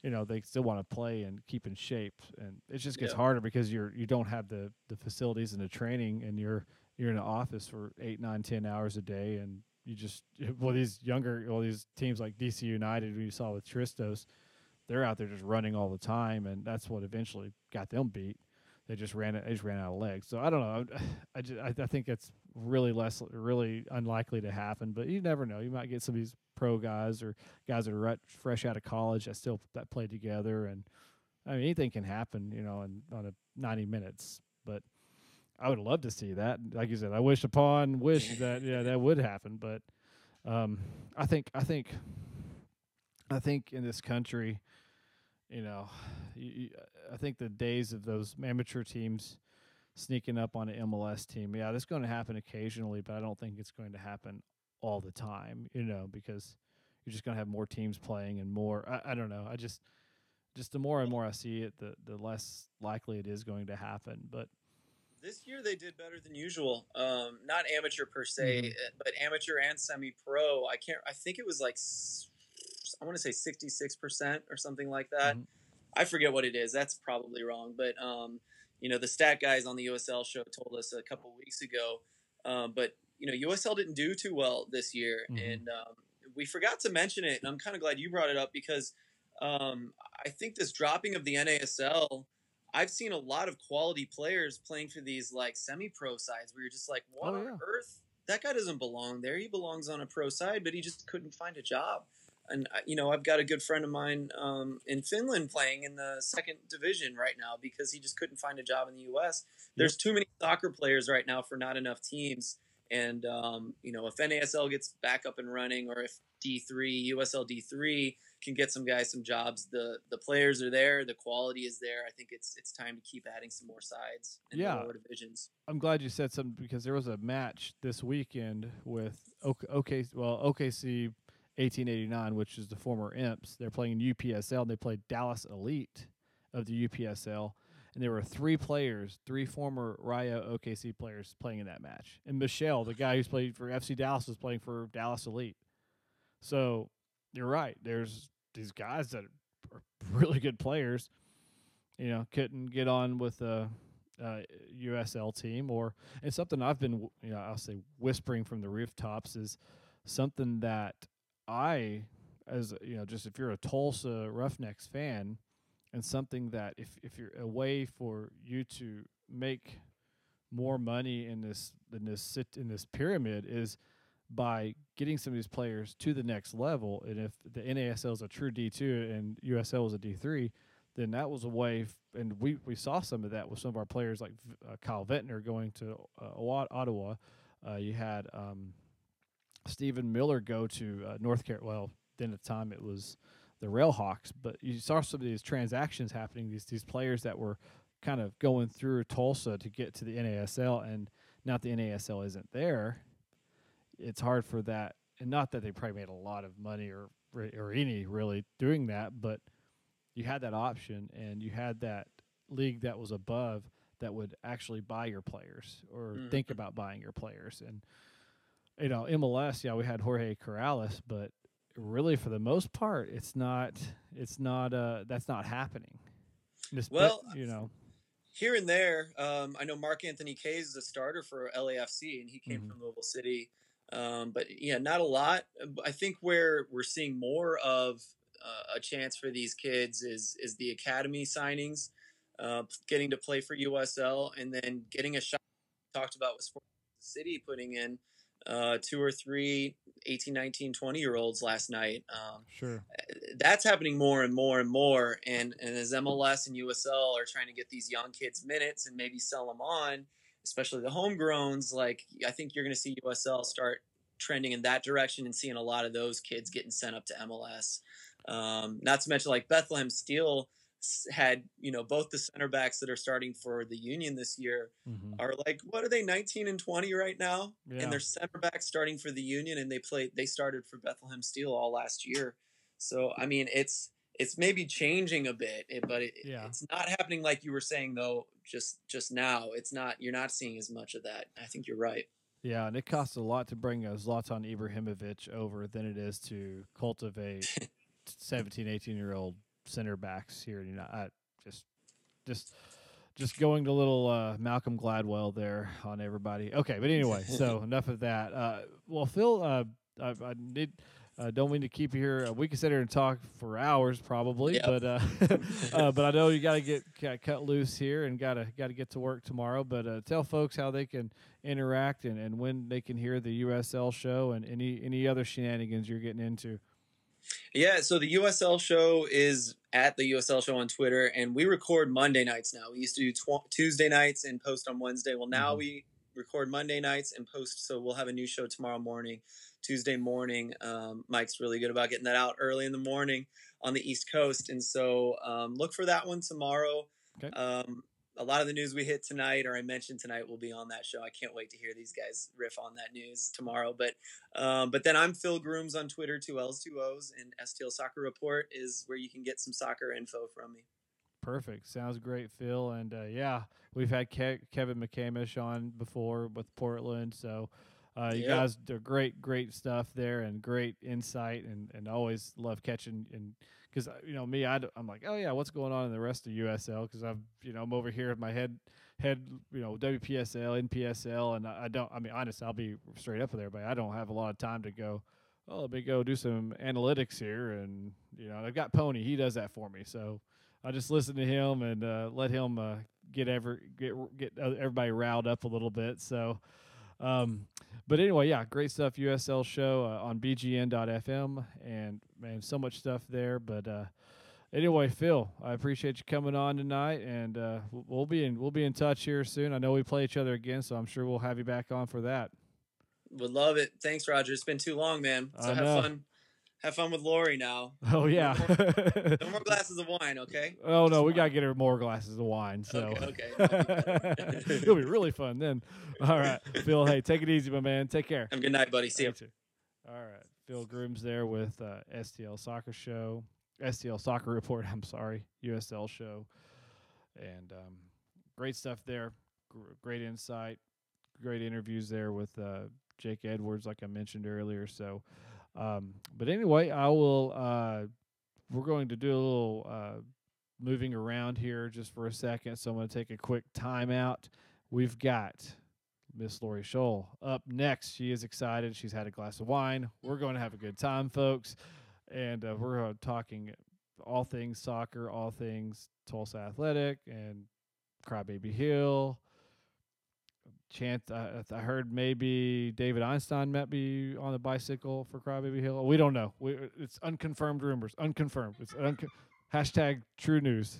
you know, they still want to play and keep in shape, and it just gets harder because you're you don't have the the facilities and the training, and you're you're in an office for eight, nine, ten hours a day, and you just [LAUGHS] well these younger well these teams like DC United you saw with Christos, they're out there just running all the time, and that's what eventually got them beat. They just ran. They just ran out of legs. So I don't know. [SIGHS] I just I, I think it's really less really unlikely to happen. But you never know. You might get some of these pro guys or guys that are fresh out of college that still that play together, and I mean anything can happen. You know, in on a ninety minutes. But I would love to see that. Like you said, I wish upon wish that yeah that would happen. But um, I think I think I think in this country, you know, you, I think the days of those amateur teams sneaking up on an MLS team, yeah, that's going to happen occasionally, but I don't think it's going to happen all the time. You know, because you're just going to have more teams playing and more. I, I don't know. I just just the more and more I see it, the the less likely it is going to happen. But This year they did better than usual. Um, not amateur per se, Mhm. uh, but amateur and semi-pro. I can't. I think it was like I want to say sixty-six percent or something like that. Mhm. I forget what it is. That's probably wrong, but um, you know the stat guys on the USL show told us a couple weeks ago. Um, but you know USL didn't do too well this year, Mhm. and um, we forgot to mention it. And I'm kind of glad you brought it up because um, I think this dropping of the NASL. I've seen a lot of quality players playing for these like semi-pro sides where you're just like, what Oh, on yeah. earth? That guy doesn't belong there. He belongs on a pro side, but he just couldn't find a job. And uh, you know, I've got a good friend of mine um, in Finland playing in the second division right now because he just couldn't find a job in the U.S. There's too many soccer players right now for not enough teams. And um, you know, if NASL gets back up and running, or if D3, USL D3 can get some guys some jobs, the the players are there, the quality is there. I think it's it's time to keep adding some more sides in Yeah. lower divisions. I'm glad you said something because there was a match this weekend with OK, well OKC 1889, which is the former Imps. They're playing in UPSL. And they played Dallas Elite of the UPSL, and there were three players, three former Rayo OKC players playing in that match. And Michel, the guy who's played for FC Dallas, was playing for Dallas Elite. So you're right. There's these guys that are [LAUGHS] really good players. You know, couldn't get on with a, uh USL team, or and something I've been, you know, I'll say whispering from the rooftops is something that I, as you know, just if you're a Tulsa Roughnecks fan, and something that if if you're a way for you to make more money in this in this sit in this pyramid is by getting some of these players to the next level. And if the NASL is a true D two and USL is a D three, then that was a way. F- and we we saw some of that with some of our players like uh, Kyle Ventnor going to uh, Ottawa. Uh, you had um, Stephen Miller go to uh, North Carolina. Well, then at the time it was the Railhawks, but you saw some of these transactions happening. These these players that were kind of going through Tulsa to get to the NASL, and now the NASL isn't there, it's hard for that. And not that they probably made a lot of money or or any really doing that, but you had that option, and you had that league that was above that would actually buy your players or Mhm. think about buying your players. And you know, MLS, yeah, we had Jorge Corrales, but really for the most part, it's not. It's not. Uh, that's not happening. This- Well, you know, Here and there, um, I know Mark Anthony Kays is a starter for LAFC, and he came Mhm. from Louisville City. Um, but yeah, not a lot. I think where we're seeing more of uh, a chance for these kids is is the academy signings, uh, getting to play for USL, and then getting a shot. Talked about with Sports City putting in uh, two or three 18, 19, 20 year olds last night. Um, sure. that's happening more and more and more. And, and as MLS and USL are trying to get these young kids minutes and maybe sell them on, especially the homegrowns, like I think you're going to see USL start trending in that direction and seeing a lot of those kids getting sent up to MLS. Um, not to mention like Bethlehem Steel had you know both the center backs that are starting for the Union this year Mm-hmm. are like what are they 19 and 20 right now Yeah. and they're center back starting for the union and they played they started for bethlehem steel all last year so i mean it's it's maybe changing a bit, but it, Yeah. it's not happening like you were saying though. Just just now, it's not. You're not seeing as much of that. I think you're right. Yeah, and it costs a lot to bring a Zlatan Ibrahimovic over than it is to cultivate [LAUGHS] 17, 18 year old center backs here. You know, I just, just, just going to little uh, Malcolm Gladwell there on everybody. Okay, but anyway, so [LAUGHS] enough of that. Uh, well, Phil, uh, I, I need. Uh, don't mean to keep you here. Uh, we could sit here and talk for hours, probably, Yep. but uh, [LAUGHS] uh, but I know you got to get got cut loose here and got to got to get to work tomorrow. But uh, tell folks how they can interact and, and when they can hear the USL show and any any other shenanigans you're getting into. Yeah, so the USL show is at the USL show on Twitter, and we record Monday nights now. We used to do tw- Tuesday nights and post on Wednesday. Well, now Mhm. we record Monday nights and post, so we'll have a new show tomorrow morning, Tuesday morning. Um, Mike's really good about getting that out early in the morning on the East Coast, and so um, look for that one tomorrow. Okay. Um, a lot of the news we hit tonight, or I mentioned tonight, will be on that show. I can't wait to hear these guys riff on that news tomorrow. But um, but then I'm Phil Grooms on Twitter, two L's, two O's, and STL Soccer Report is where you can get some soccer info from me. Perfect. Sounds great, Phil. And uh, yeah, we've had Ke- Kevin McCamish on before with Portland. So uh, you Yep. guys do great, great stuff there and great insight and, and always love catching and because you know me, I am like, oh yeah, what's going on in the rest of USL? Because I've you know I'm over here with my head head you know WPSL, NPSL, and I, I don't. I mean, honest, I'll be straight up with everybody. I don't have a lot of time to go. Oh, let me go do some analytics here, and you know I've got Pony. He does that for me, so I just listen to him and uh, let him uh, get ever get get uh, everybody riled up a little bit. So, um, but anyway, yeah, great stuff. USL show uh, on BGN.FM and man, so much stuff there. But uh, anyway, Phil, I appreciate you coming on tonight, and uh, we'll be in we'll be in touch here soon. I know we play each other again, so I'm sure we'll have you back on for that. Would love it. Thanks, Roger. It's been too long, man. So I have know. fun. Have fun with Lori now. [LAUGHS] Oh yeah. No more [LAUGHS] glasses of wine, okay? Oh no, we Just gotta get her more glasses of wine. So Okay, okay. [LAUGHS] it'll be really fun then. All right, Phil. Hey, take it easy, my man. Take care. Have a good night, buddy. See you. Too. All right, Phil Grooms there with uh, STL Soccer Show, STL Soccer Report. I'm sorry, USL Show, and um, great stuff there. Gr- great insight, great interviews there with uh, Jake Edwards, like I mentioned earlier. So, um, but anyway, I will. Uh, we're going to do a little uh, moving around here just for a second. So I'm going to take a quick timeout. We've got Miss Lori Scholl up next. She is excited. She's had a glass of wine. We're going to have a good time, folks. And uh, we're uh, talking all things soccer, all things Tulsa Athletic and Crybaby Hill. Chance, I, I heard maybe David Einstein might be on the bicycle for Crybaby Hill. We don't know. We, uh, it's unconfirmed rumors. Unconfirmed. It's unco- hashtag true news.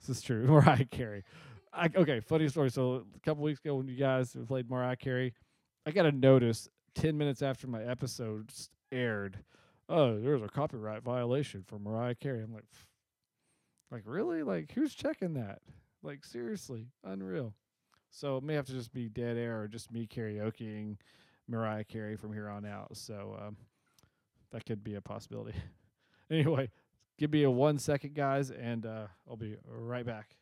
This is true. [LAUGHS] Mariah Carey. I, okay, funny story. So a couple weeks ago when you guys played Mariah Carey, I got a notice ten minutes after my episode aired. Oh, there's a copyright violation for Mariah Carey. I'm like, like really? Like who's checking that? Like seriously, unreal. So it may have to just be dead air or just me karaokeing Mariah Carey from here on out. So um, that could be a possibility. [LAUGHS] anyway, give me a one second, guys, and uh, I'll be right back.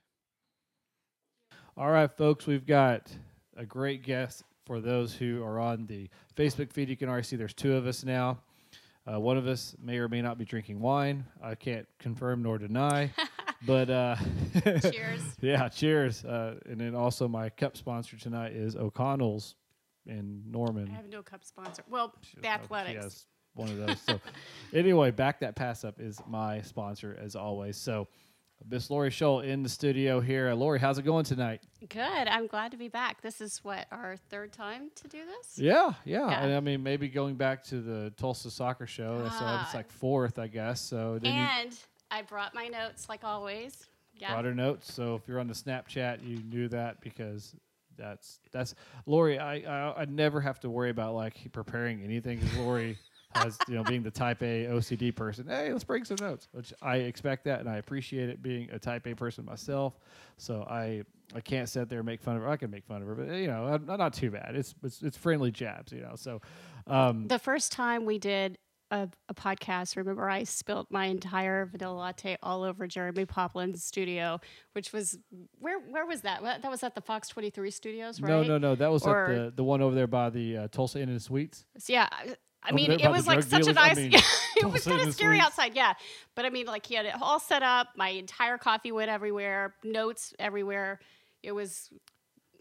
All right, folks, we've got a great guest for those who are on the Facebook feed. You can already see there's two of us now. Uh, one of us may or may not be drinking wine. I can't confirm nor deny, [LAUGHS] but uh, [LAUGHS] Cheers. yeah, cheers. Uh, and then also my cup sponsor tonight is O'Connell's in Norman. I have no cup sponsor. Well, the uh, athletics. Yes, one of those. So, [LAUGHS] [LAUGHS] anyway, back that pass up is my sponsor as always. So, Miss Lori Scholl in the studio here. Uh, Lori, how's it going tonight? Good. I'm glad to be back. This is what our third time to do this. Yeah, yeah, Yeah. And I mean, maybe going back to the Tulsa soccer show. So it's Ah. like fourth, I guess. So then you And I brought my notes like always. Yeah. brought her notes. So if you're on the Snapchat, you knew that because that's that's Lori. I I, I never have to worry about like preparing anything because Lori [LAUGHS] has you know being the Type A OCD person. Hey, let's bring some notes, which I expect that and I appreciate it being a Type A person myself. So I I can't sit there and make fun of her. I can make fun of her, but you know, I'm, I'm not too bad. It's it's it's friendly jabs, you know. So um, The first time we did a, a podcast. Remember, I spilt my entire vanilla latte all over Jeremy Poplin's studio, which was where where was that? That was at the Fox Twenty Three Studios, right? No, no, no. That was Or- at the the one over there by the uh, Tulsa Inn and Suites. Yeah. I- I Over mean, it was like such a dealers? I nice. [LAUGHS] mean, it was kind of scary outside, yeah. But I mean, like he had it all set up. My entire coffee went everywhere. Notes everywhere. It was.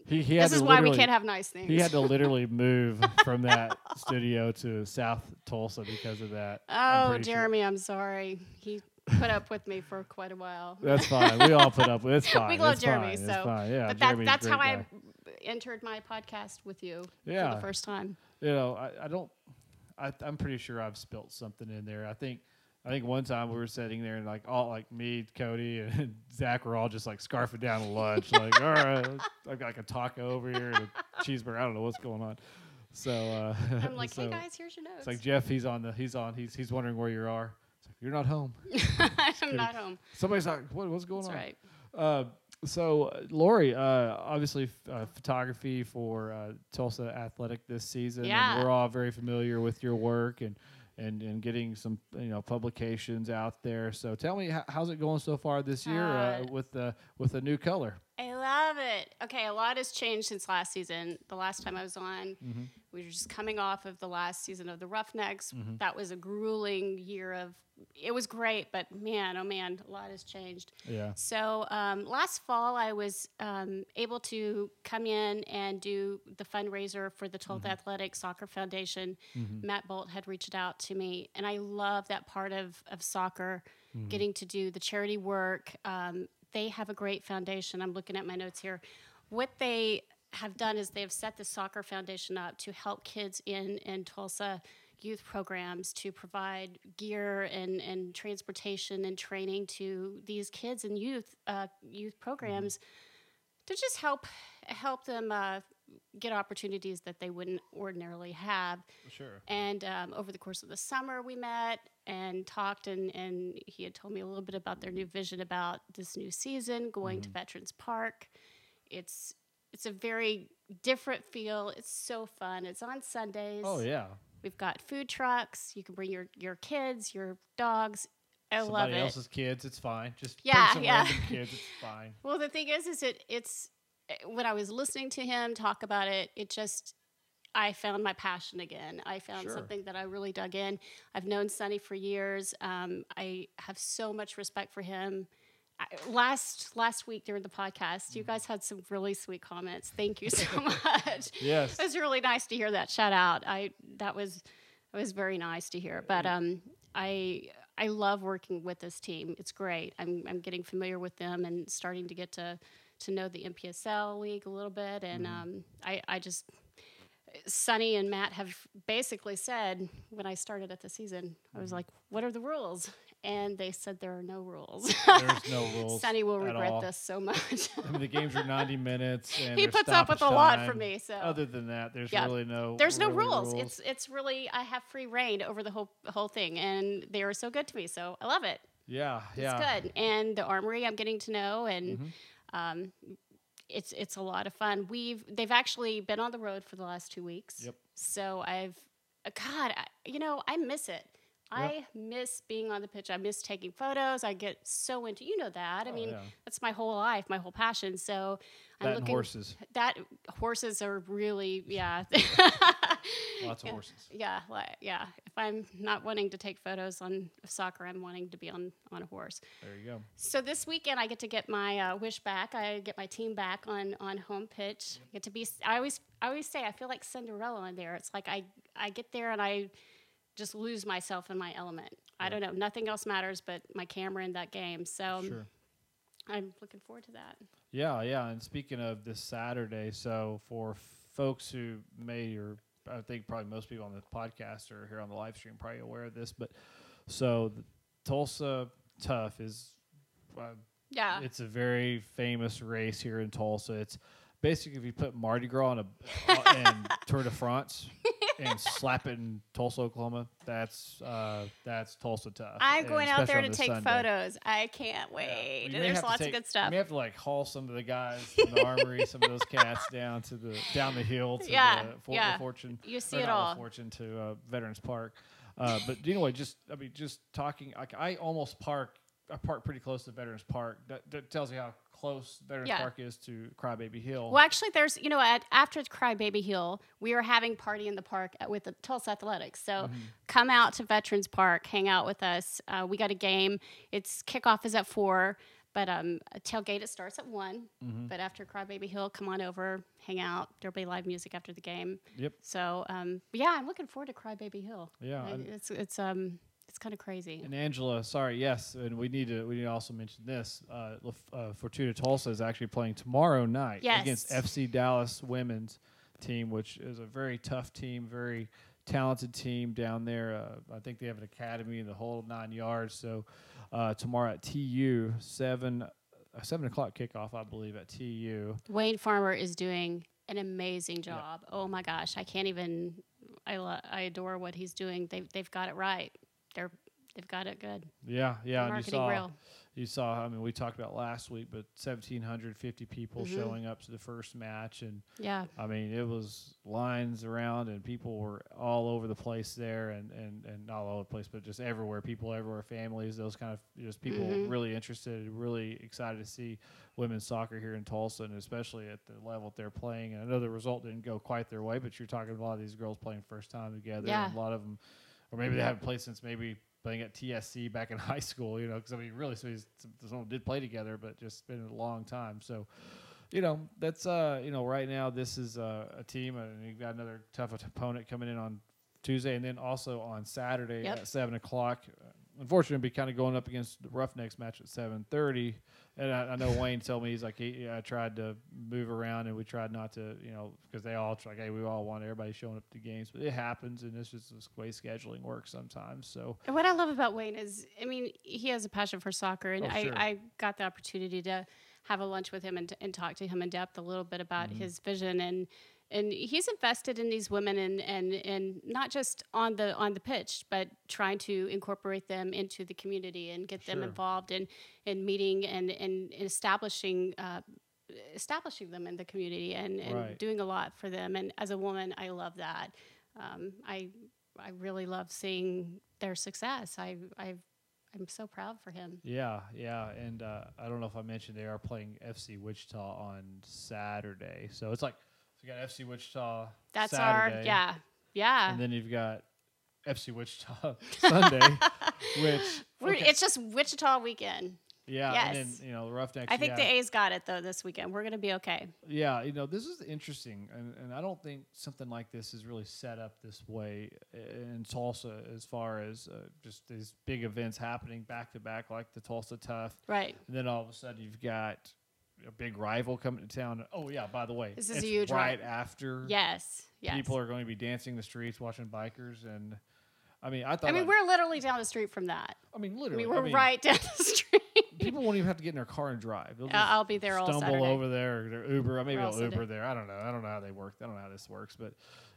He he This is why we can't have nice things. He had to literally [LAUGHS] move from that studio to South Tulsa because of that. I'm oh, sure. Jeremy, I'm sorry. He put up with me for quite a while. That's fine. We all put up with. [LAUGHS] It's fine. we love it's Jeremy, fine. so. fine. Yeah, but that, that's how guy. I entered my podcast with you for the first time. you know, I, I don't. I, I'm pretty sure I've spilt something in there. I think. I think one time we were sitting there and like all like me, Cody, and [LAUGHS] Zach were all just like scarfing down lunch. like, all right, I've got like a taco over here and a cheeseburger. I don't know what's going on. So uh, I'm like, so hey guys, here's your notes. It's like Jeff. He's on the. He's on. He's he's wondering where you are. Like, you're not home. [LAUGHS] I'm not home. Somebody's like, what, what's going That's on? right. Uh, so, uh, Lori, uh, obviously, f- uh, photography for uh, Tulsa Athletic this season. and Yeah. we're all very familiar with your work and, and, and getting some you know publications out there. So, tell me, how's it going so far this year uh, Uh, with the with a new color? I love it. Okay, a lot has changed since last season. The last time I was on, Mm-hmm. we were just coming off of the last season of the Roughnecks. Mm-hmm. That was a grueling year of. It was great, but man, oh man, a lot has changed. Yeah. So um, last fall, I was um, able to come in and do the fundraiser for the 12th Athletic Soccer Foundation. Matt Bolt had reached out to me, and I love that part of, of soccer, getting to do the charity work. Um, they have a great foundation. I'm looking at my notes here. What they have done is they have set the soccer foundation up to help kids in, in Tulsa youth programs to provide gear and, and transportation and training to these kids and youth uh, youth programs to just help help them uh, get opportunities that they wouldn't ordinarily have. Sure. And um, over the course of the summer, we met and talked, and, and he had told me a little bit about their new vision about this new season going to Veterans Park. It's it's a very different feel. It's so fun. It's on Sundays. Oh yeah. We've got food trucks. You can bring your your kids, your dogs. I love Somebody it. else's kids, it's fine. Just Yeah, bring some yeah. kids, it's fine. [LAUGHS] Well, the thing is, is it it's eh, when I was listening to him talk about it, it just I found my passion again. I found Sure. something that I really dug in. I've known Sonny for years. Um, I have so much respect for him. I, last last week during the podcast, you guys had some really sweet comments. Thank you so [LAUGHS] much. Yes. It was really nice to hear that shout out. I that was it was very nice to hear. But um, I I love working with this team. It's great. I'm I'm getting familiar with them and starting to get to to know the NPSL league a little bit. And um, I I just Sonny and Matt have basically said when I started at the season, I was like, "What are the rules?" And they said there are no rules. There's no [LAUGHS] rules. Sonny will regret all. this so much. I mean, the games are 90 [LAUGHS] minutes, and He puts up with a lot time. me, so- other than that, there's Yeah. really no. There's no really rules. It's it's really I have free reign over the whole whole thing, and they are so good to me. So I love it. yeah, It's yeah. Mm-hmm. good. And the armory I'm getting to know, and um, it's it's a lot of fun. We've they've actually been on the road for the last two weeks. Yep. So I've uh, God, I, you know, I miss it. I miss being on the pitch. I miss taking photos. I get so into you know that. I Oh, mean, yeah. that's my whole life, my whole passion. So I'm That and looking horses. that horses are really yeah. [LAUGHS] [LAUGHS] [LAUGHS] Lots of Yeah. horses. Yeah, like, yeah. If I'm not wanting to take photos on soccer, I'm wanting to be on on a horse. There you go. So this weekend, I get to get my uh, wish back. I get my team back on on home pitch. I get to be. I always I always say I feel like Cinderella in there. It's like I I get there and I just lose myself in my element. I don't know. Nothing else matters but my camera in that game. So um, Sure. I'm looking forward to that. Yeah, yeah. And speaking of this Saturday, so for folks who may or I think probably most people on the podcast or here on the live stream probably aware of this, but so the Tulsa Tough is uh, Yeah. it's a very famous race here in Tulsa. It's basically if you put Mardi Gras on a uh, [LAUGHS] and Tour de France and slap it in Tulsa, Oklahoma, that's uh, that's Tulsa Tough. I'm going out there to take Sunday. photos. I can't wait. May There's lots take- of good stuff. May have to like haul some of the guys from the armory, some of those cats down to the down the hill to Yeah, the, for, yeah. Fortune. You see it all. Fortune to uh, Veterans Park. Uh, but anyway, just I mean, just talking. Like I almost park. I park pretty close to Veterans Park. That, that tells you how close Veterans Yeah. Park is to Crybaby Hill. Well, actually, there's you know at, after Crybaby Hill, we are having party in the park at- with the Tulsa Athletics. So Mm-hmm. come out to Veterans Park, hang out with us. Uh, we got a game. It's kickoff is at four, but um, a tailgate it starts at one. Mm-hmm. But after Crybaby Hill, come on over, hang out. There'll be live music after the game. Yep. So um, yeah, I'm looking forward to Crybaby Hill. Yeah, I- it's it's um kind of crazy. And Angela, sorry, yes, and we need to we need to also mention this. Uh, Lef- uh, Fortuna Tulsa is actually playing tomorrow night Yes. against FC Dallas women's team, which is a very tough team, very talented team down there. Uh, I think they have an academy in the whole nine yards. So uh, tomorrow at TU, seven uh, seven o'clock kickoff, I believe, at TU. Wayne Farmer is doing an amazing job. Oh my gosh, I can't even. I lo- I adore what he's doing. They they've got it right. They're they've got it good. Yeah, yeah, and you saw real. you saw. I mean, we talked about last week, but seventeen hundred fifty people Mhm. showing up to the first match, and Yeah, I mean, it was lines around, and people were all over the place there, and and and not all over the place, but just everywhere. People everywhere, families, those kind of just people Mhm. really interested, really excited to see women's soccer here in Tulsa, and especially at the level that they're playing. And I know the result didn't go quite their way, but you're talking a lot of these girls playing first time together, Yeah. and a lot of them, or maybe they haven't played since maybe playing at TSC back in [LAUGHS] high school. You know, because I mean, really, so these- some some of them did play together, but just been a long time. So you know, that's uh, you know, right now this is uh, a team, and you've got another tough opponent coming in on Tuesday, and then also on Saturday Yep. at seven o'clock. Unfortunately, be kind of going up against the Roughnecks match at seven thirty, and I, I know Wayne told me he's like, he, I tried to move around, and we tried not to, you know, because they all like, hey, we all want everybody showing up to games, but it happens, and it's just the way scheduling works sometimes. So And what I love about Wayne is, I mean, he has a passion for soccer, and Oh, I. I got the opportunity to have a lunch with him and, and talk to him in depth a little bit about Mm-hmm. his vision and and he's invested in these women and, and and not just on the on the pitch, but trying to incorporate them into the community and get them Sure. involved in in meeting and and establishing. Uh, establishing them in the community and, and Right. doing a lot for them and as a woman i love that um, i I really love seeing their success. I I I'm so proud for him. Yeah, yeah, and uh, I don't know if I mentioned they are playing FC Wichita on Saturday, so it's like so you got FC Wichita. That's Saturday, our yeah yeah. and then you've got FC Wichita [LAUGHS] Sunday, which okay, It's just Wichita weekend. yeah, yes. and then you know the Roughnecks. I think yeah, the A's got it though this weekend. We're gonna be okay. Yeah, you know, this is interesting, and, and I don't think something like this is really set up this way in Tulsa as far as uh, just these big events happening back to back, like the Tulsa Tough. Right. And then all of a sudden, you've got a big rival coming to town. Oh yeah, by the way, This is a huge ri- right after Yes. Yes. people are going to be dancing the streets, watching bikers, and I mean, I thought. I mean, that- we're literally down the street from that. I mean, I literally. mean, we're I mean, right down the street. People won't even have to get in their car and drive. They'll [LAUGHS] I- just I'll be there all stumble Saturday. over there, or Uber. Maybe else Uber there. I don't know. I don't know how they work. I don't know how this works, but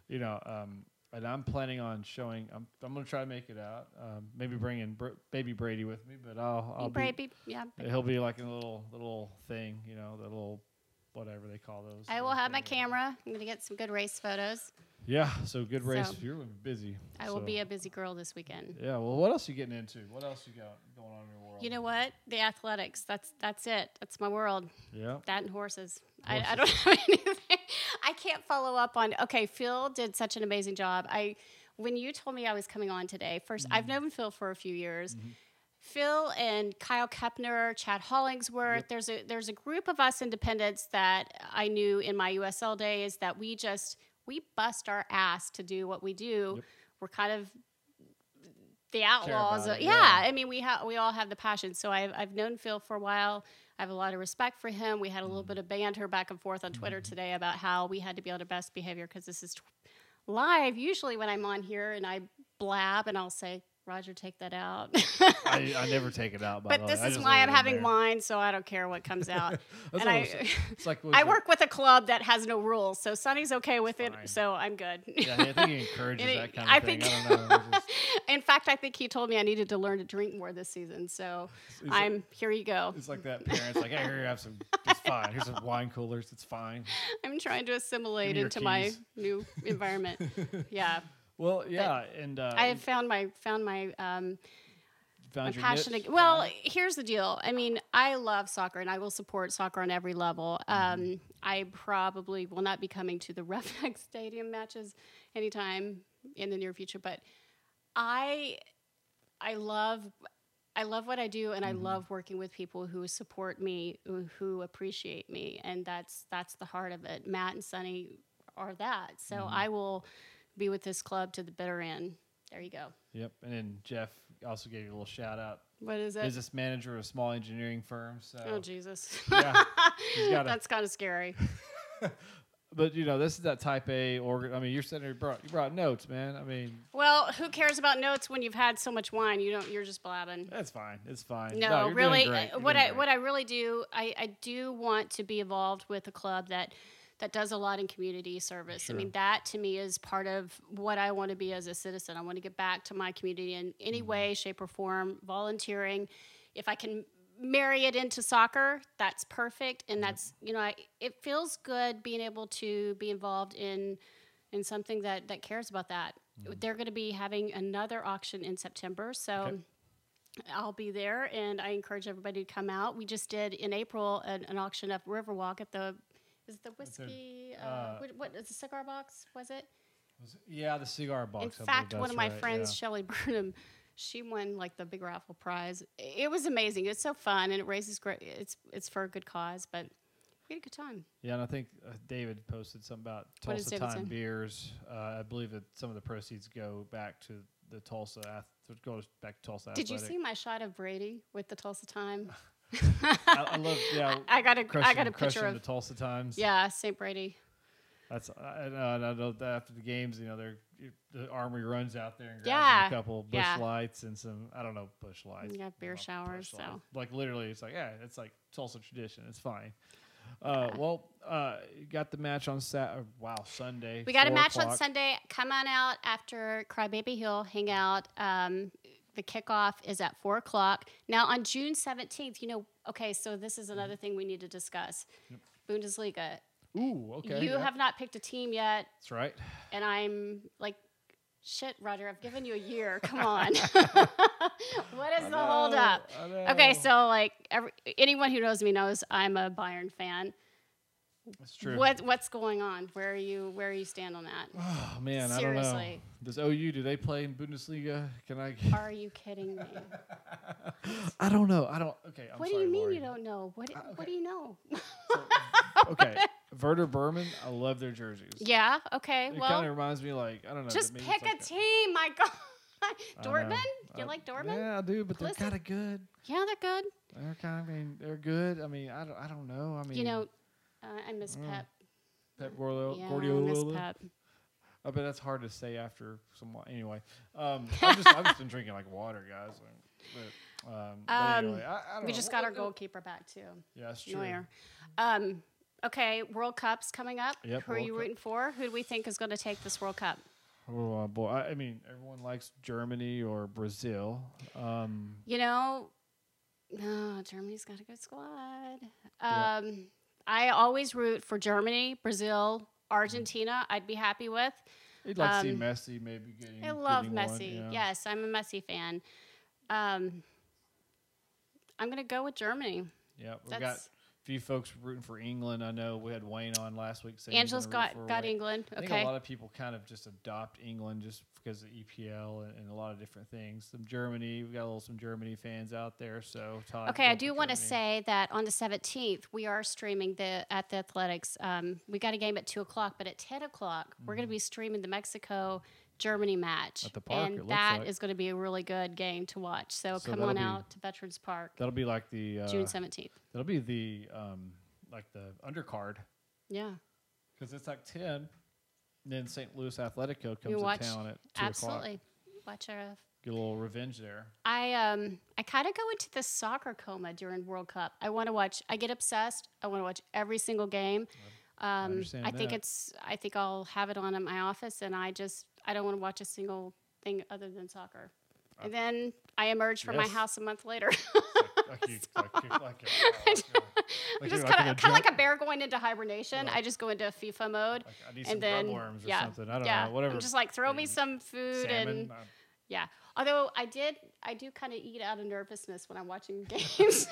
you know, um, and I'm planning on showing. I'm I'm going to try to make it out. Um, maybe bring in Br- baby Brady with me, but I'll I'll be, Brady, yeah. He'll be like a little little thing, you know, the little whatever they call those. I will have my camera. I'm gonna get some good race photos. Yeah, so good race. So, You're busy. I will so- be a busy girl this weekend. Yeah. Well, what else are you getting into? What else you got going on in your world? You know what? The athletics. That's that's it. That's my world. Yeah. That and horses. I, I don't [LAUGHS] have anything. I can't follow up on. Okay, Phil did such an amazing job. I when you told me I was coming on today. 1st i I've known Phil for a few years. Phil and Kyle Kepner, Chad Hollingsworth. There's a there's a group of us independents that I knew in my USL days that we just we bust our ass to do what we do. We're kind of the outlaws. of- yeah. yeah. I mean we have we all have the passion. So I've I've known Phil for a while. I have a lot of respect for him. We had a little Mm. bit of banter back and forth on Twitter today about how we had to be on our best behavior because this is tw- live. Usually when I'm on here and I blab and I'll say, Roger, take that out. I, I [LAUGHS] never take it out. By but way. this I is why I'm having there. mine, so I don't care what comes [LAUGHS] out. And I, it's like [LAUGHS] I work with a club that has no rules, so Sonny's okay with it, so I'm good. Yeah, I think he encourages that kind of I thing. think- I don't know. Just- In fact, I think he told me I needed to learn to drink more this season. So It's- I'm here. You go. It's like that parents like, hey, here you have some. It's fine. Here's some wine coolers. It's fine. I'm trying to assimilate into my new environment. yeah. Well, yeah, and uh, I have found my found my um, found my passion. niche? ag- Well, here's the deal. I mean, I love soccer and I will support soccer on every level. Mm-hmm. Um, I probably will not be coming to the [LAUGHS] Roughneck Stadium matches anytime in the near future, but I I love I love what I do and I Mm-hmm. love working with people who support me, who, who appreciate me, and that's that's the heart of it. Matt and Sonny are that. So Mm-hmm. I will be with this club to the bitter end. There you go. Yep, and then Jeff also gave you a little shout out. What is it? Business manager of a small engineering firm. So, Oh Jesus. yeah, [LAUGHS] That's kind of scary. [LAUGHS] but you know, this is that Type A organ. I mean, you're sitting there, you brought, you brought notes, man. I mean, Well, who cares about notes when you've had so much wine? You don't. You're just blabbing. that's fine. It's fine. No, doing really. uh, What I what I really do, I, I do want to be involved with a club that that does a lot in community service. Sure. I mean, that to me is part of what I want to be as a citizen. I want to get back to my community in any Mm-hmm. way, shape, or form. Volunteering, if I can marry it into soccer, that's perfect. And that's you know, I, it feels good being able to be involved in in something that that cares about that. They're going to be having another auction in September, so. Okay. I'll be there, and I encourage everybody to come out. We just did in April an, an auction of Riverwalk at the is it the whiskey uh, uh, what, what is the cigar box was it? Was it- Yeah, the cigar box. in fact, one of my right, friends, yeah. Shelley [LAUGHS] Burnham, she won like the big raffle prize. It was amazing. It's so fun, and it raises great. It's it's for a good cause, but we had a good time. Yeah, and I think uh, David posted something about Tulsa Time beers. Uh, I believe that some of the proceeds go back to the Tulsa. Ath- goes back to Tulsa. Did you see my shot of Brady with the Tulsa Time? [LAUGHS] I, I love. [LAUGHS] Yeah, I got a I crushing- got a picture of the Tulsa Times. yeah St. Brady. That's I, I know- and I know after the games, you know, they're the army runs out there and grabs Yeah, a couple Busch yeah. lights and some I don't know Busch lights. Yeah, beer showers, so. lights. like literally, it's like yeah, it's like Tulsa tradition. It's fine. Uh, well, uh, you got the match on Sat. Wow, Sunday. We got a 4 match on. Sunday. Come on out after Crybaby Hill. Hang out. Um, the kickoff is at four o'clock. Now on June seventeenth, you know. Okay, so this is another thing we need to discuss. Bundesliga. Ooh, okay. you yeah. have not picked a team yet, That's right. and I'm like, shit, Roger. I've given you a year. [LAUGHS] Come on. [LAUGHS] what is the hold up? I know. Okay, so like every, anyone who knows me knows I'm a Bayern fan. That's true. What what's going on? Where are you? Where are you stand on that? [SIGHS] Oh man, I don't know. Does OU do they play in Bundesliga? Can I? Get Are you kidding me? [LAUGHS] I don't know. I don't. Okay. I'm what do you mean Lori. you don't know? What What okay. do you know? [LAUGHS] Okay, Werder Bremen. I love their jerseys. yeah. Okay. It well, kind of reminds me like I don't know. just pick like a team. My [LAUGHS] God. I. Dortmund. You Uh, like Dortmund? Yeah, I do, but they're kind of good. Yeah, they're good. They're kind of. I mean, they're good. I mean, I don't. I don't know. I mean, You know, uh, I miss Mm. Pep. Pep Guardiola. Yeah, I Guardiola. miss Pep. I bet that's hard to say after some. Anyway, um, I've just I've just been drinking like water, guys. But, um, but Um, anyway, I, I We know. just got our What- goalkeeper back too. Yeah, that's true. Um, okay, World Cup's coming up. Yep, Who are you Cup. rooting for? Who do we think is going to take this World Cup? Oh uh, boy, I, I mean, everyone likes Germany or Brazil. Um, You know, no, Germany's got a good squad. Um, I always root for Germany, Brazil, Argentina. I'd be happy with. you'd like to see Um, Messi maybe getting. I love getting one, Messi. yeah. Yes, I'm a Messi fan. Um, I'm going to go with Germany. Yeah, we got few folks rooting for England. I know we had Wayne on last week. saying Angela's got got Wayne. England. I think Okay. a lot of people kind of just adopt England just because of EPL and, and a lot of different things. Some Germany, we got a little some Germany fans out there. So Todd, Okay, I do want to say that on the 17th we are streaming the at the Athletics. Um, we got a game at two o'clock, but at 10 o'clock we're going to be streaming the Mexico Germany match. At the park, and that like. is going to be a really good game to watch. So, So come on out to Veterans Park, that'll be like the uh, June 17th. that'll be the um, like the undercard Yeah, because it's like ten. And then St. Louis Atletico comes you to watch town at two o'clock. absolutely. Watch our. Get a little revenge there. I um I kind of go into the soccer coma during World Cup. I want to watch. I get obsessed. I want to watch every single game. Um, understand I think it's. I think I'll have it on at my office, and I just I don't want to watch a single thing other than soccer. And then I emerge from my house a month later. like [LAUGHS] like, like, [LAUGHS] like, I'm like just like kind of kind like a bear going into hibernation. I just go into FIFA mode, like, I need some and then worms or yeah, something. I don't yeah. know. Whatever. I'm just like throw me some food salmon. and uh, yeah. Although I did, I do kind of eat out of nervousness when I'm watching [LAUGHS] games.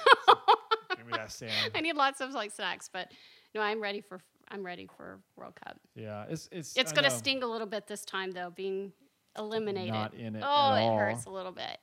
give me that salmon. I need lots of like snacks, but no, I'm ready for I'm ready for World Cup. Yeah, it's it's. It's gonna know. sting a little bit this time though, being eliminated. Not in it oh, it all. hurts a little bit.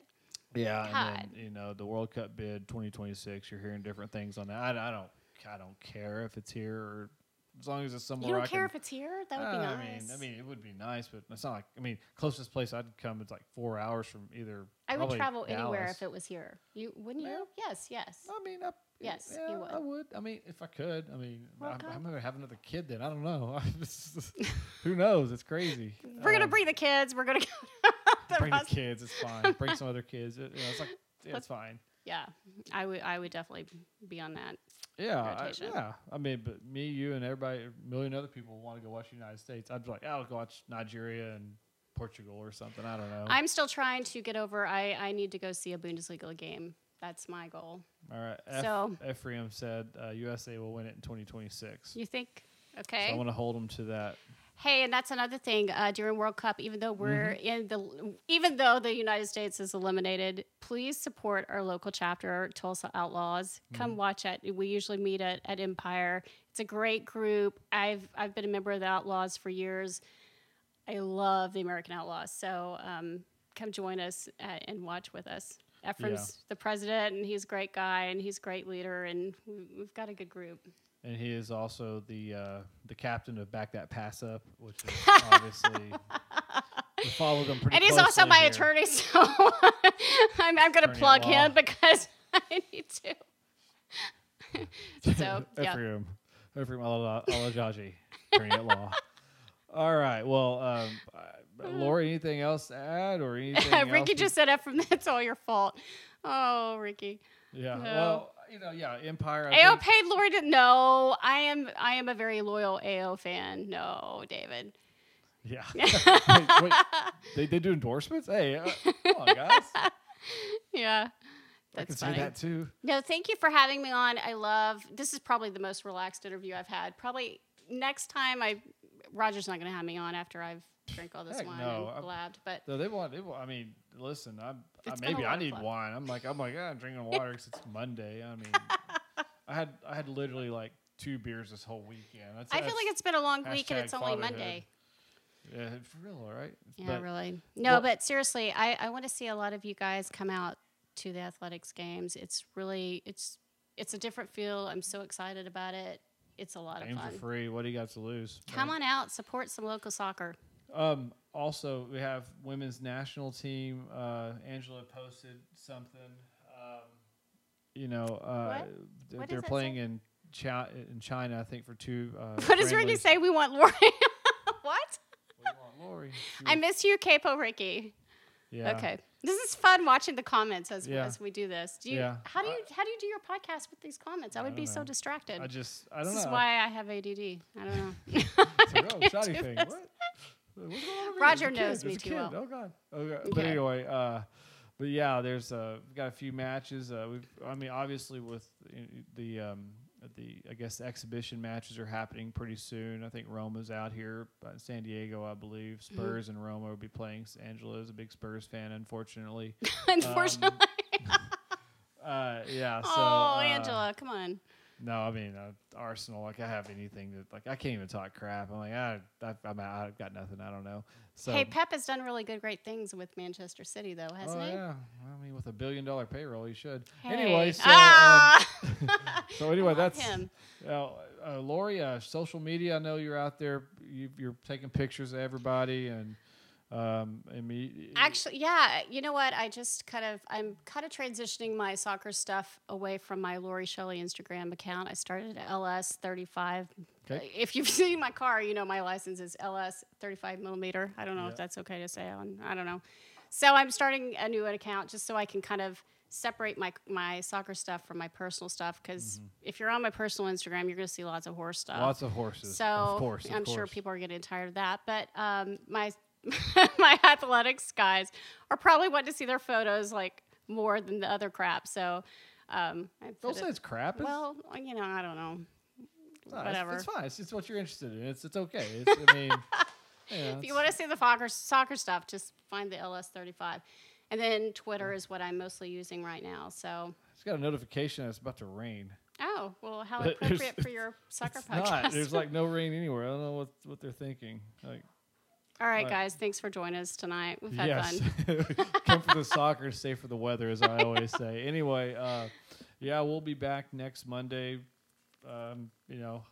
Yeah, God. and then you know the World Cup bid 2026. You're hearing different things on that. I, I don't I don't care if it's here or as long as it's somewhere. You don't I care can, if it's here? That would be Uh, nice. I mean, I mean, it would be nice, but it's not like I mean, closest place I'd come is like four hours from either. I would travel anywhere if it was here. You wouldn't Yeah. you? Yes, yes. I mean, I, Yes, yeah, you would. I would. I mean, if I could. I mean, I'm, I'm gonna have another kid then. I don't know. [LAUGHS] [LAUGHS] Who knows? It's crazy. We're gonna Um, bring the kids. We're gonna [LAUGHS] go. bring the kids. It's fine. bring some other kids. It, you know, it's like yeah, it's fine. Yeah, I would. I would definitely be on that. Yeah, I, yeah. I mean, but me, you, and everybody, a million other people want to go watch the United States. I'd be like, I'll go watch Nigeria and Portugal or something. I don't know. I'm still trying to get over. I I need to go see a Bundesliga game. That's my goal. All right. F- So- Ephraim said uh, USA will win it in 2026. You think? So Okay. I want to hold them to that. Hey, and that's another thing uh, during World Cup. Even though we're Mm-hmm. in the, even though the United States is eliminated, please support our local chapter, Tulsa Outlaws. Mm-hmm. Come watch it. We usually meet at, at Empire. It's a great group. I've I've been a member of the Outlaws for years. I love the American Outlaws. So um, come join us uh, and watch with us. Ephraim's the president, and he's a great guy, and he's a great leader, and we- we've got a good group. And he is also the uh, the captain of Back That Pass Up, which is [LAUGHS] obviously we follow them pretty. and he's also my here. attorney, [LAUGHS] so I'm, I'm going to plug him because [LAUGHS] I need to. so yeah, Ephraim, Ephraim Ala- Alajaji, attorney at law. All right. Well, um, Lori, anything else to add or [LAUGHS] anything? Ricky just said that [LAUGHS] from that's all your fault. Oh, Ricky. Yeah. No. Well, you know, yeah, Empire. I AO think- paid Lori to no. I am I am a very loyal AO fan. No, David. Yeah. [LAUGHS] wait, wait, they, they do endorsements? Hey, uh, come on, guys. Yeah. I can That's see funny. that too. No, thank you for having me on. I love this is probably the most relaxed interview I've had. Probably next time I Roger's not gonna have me on after I've drank all this Heck wine no, and I'm- blabbed. But no, they want, they want. I mean, listen, I, a maybe I need wine. I'm like, I'm like, yeah, I'm drinking water because it's [LAUGHS] Monday. I mean, I had, I had literally like two beers this whole weekend. That's, I feel like it's been a long week and it's only. Monday. yeah, for real, all right. Yeah, But- really. No, well- but seriously, I, I want to see a lot of you guys come out to the athletics games. It's really it's it's a different feel. I'm so excited about it. It's a lot of fun. free. What do you got to lose? Come right? on out, support some local soccer. Um, also, we have women's national team. Uh, Angela posted something. Um, you know, uh, What? What they're playing say? in China, in China, I think, for two. Uh, [LAUGHS] What does Ricky say? We want Lori. [LAUGHS] what? We want Lori. She [LAUGHS] I miss you, Capo Ricky. yeah. Okay. This is fun watching the comments as, Yeah. as we do this. Do you Yeah. how do you how do you do your podcast with these comments? I I would be don't so distracted. I just, I don't this know. is why I have ADD. I don't know. It's oh, can't shoddy thing. this. What? What's going on over here? Roger kid. knows me too well. Oh God. Okay. But Okay. anyway, uh, but yeah, there's uh, we've got a few matches. Uh, we've, I mean, obviously with the um, the I guess the exhibition matches are happening pretty soon. I think Roma's out here, uh, San Diego, I believe. Mm-hmm. Spurs and Roma will be playing. Angela is a big Spurs fan, unfortunately. [LAUGHS] Unfortunately. [LAUGHS] Uh, yeah. [LAUGHS] So, oh, uh, Angela, come on. No, I mean uh, Arsenal. Like I have anything that like I can't even talk crap. I'm like I, I I'm. I've got nothing. I don't know. So hey, Pep has done really good, great things with Manchester City, though, hasn't oh he? yeah. I mean, with a billion dollar payroll, he should. Hey. Anyway, so ah! um, [LAUGHS] so anyway, that's him. Uh, uh, Lori. Uh, social media. I know you're out there. You, you're taking pictures of everybody and um. Actually, yeah. You know what? I just kind of, I'm kind of transitioning my soccer stuff away from my Lori Shelley Instagram account. I started at LS35. Okay. If you've [LAUGHS] seen my car, you know my license is LS 35 millimeter. I don't know Yeah. if that's okay to say on. I don't know. So I'm starting a new account just so I can kind of separate my my soccer stuff from my personal stuff because if you're on my personal Instagram, you're going to see lots of horse stuff. Mm-hmm. Lots of horses. So of course, of I'm sure people are getting tired of that. But um, my [LAUGHS] my athletics guys are probably wanting to see their photos like more than the other crap. So Um, I Don't say it's crap. It's, well, you know, I don't know. it's, not- it's- whatever. It's, fine. It's just what you're interested in. It's it's okay. It's, I mean, [LAUGHS] know, If you want to see the soccer soccer stuff, just find the LS35. And then Twitter is what I'm mostly using right now. So, it's got a notification that it's about to rain. oh well, how [LAUGHS] But appropriate for your soccer It's podcast. not. There's like no rain anywhere. I don't know what what they're thinking. Like, All right, Right. guys, thanks for joining us tonight. We've had yes, fun. [LAUGHS] come for the soccer, stay for the weather, as I always say. Anyway, uh, yeah, we'll be back next Monday. Um, you know,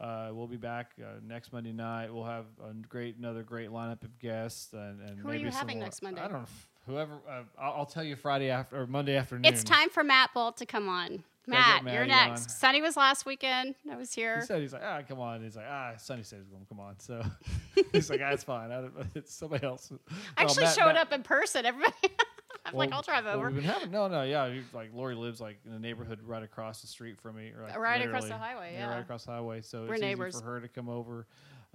uh, we'll be back uh, next Monday night. We'll have a great, another great lineup of guests, and, and Who are maybe you having next Monday? I don't know. Whoever, uh, I'll, I'll tell you Friday after or Monday afternoon. It's time for Matt Bolt to come on. Matt, you're next. on. Sunny was last weekend. I was He here. said he's like ah come on. He's like ah Sonny said he's going to come on. So [LAUGHS] he's like ah it's fine. I don't, it's somebody else. I actually Matt- showed Matt- up in person. Everybody, [LAUGHS] I'm like, I'll drive well, over. we've been having no, no, yeah. Like Lori lives like in a neighborhood right across the street from me, or, like, Right across the highway, right yeah. Right across the highway. So We're it's neighbors. easy for her to come over.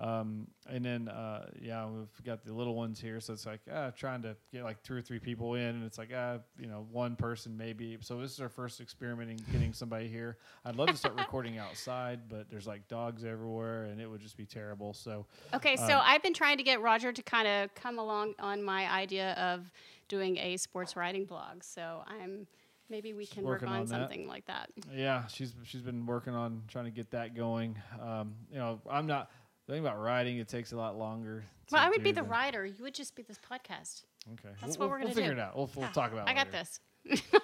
Um, and then uh, yeah, we've got the little ones here, so it's like ah, trying to get like two or three people in, and it's like ah, you know, one person maybe. So this is our first experimenting getting somebody here. I'd love to start recording outside, but there's like dogs everywhere, and it would just be terrible. So Okay, so Um, I've been trying to get Roger to kind of come along on my idea of doing a sports writing blog. So I'm maybe we She's can work on, on something like that. Yeah, she's she's been working on trying to get that going. Um, you know, I'm not the thing about writing. It takes a lot longer. Well, I would be the writer. You would just be this podcast. Okay, That's we'll, what we're we'll gonna figure do. it out. We'll, we'll Yeah, talk about. it I got later. this. [LAUGHS]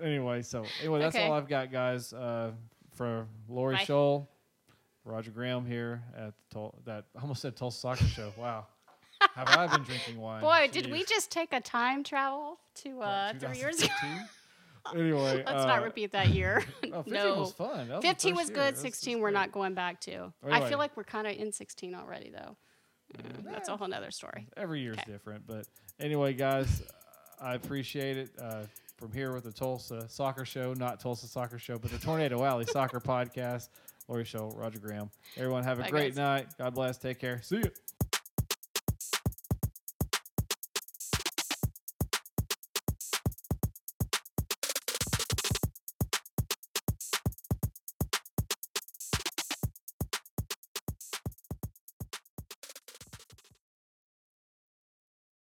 Anyway, so anyway, that's Okay. all I've got, guys. Uh, for Lori Bye. Scholl, Roger Graham here at the Tul- that I almost said Tulsa Soccer Show. Wow, have I been drinking wine? Boy, did we just take a time travel to uh, three years ago? [LAUGHS] 2015? anyway, [LAUGHS] Let's uh, not repeat that year. [LAUGHS] [LAUGHS] Oh, 15 no. was fun. Was 15 was good. That's- 16 that's we're not going back to. I feel like we're kind of in 16 already, though. Mm, That's a whole nother story. every year's Okay. different. But anyway, guys, I appreciate it. Uh, from here with the Tulsa Soccer Show, not Tulsa Soccer Show, but the Tornado Alley Soccer Podcast. Lori Show, Roger Graham. Everyone have a Bye, great guys. night. God bless. Take care. See you.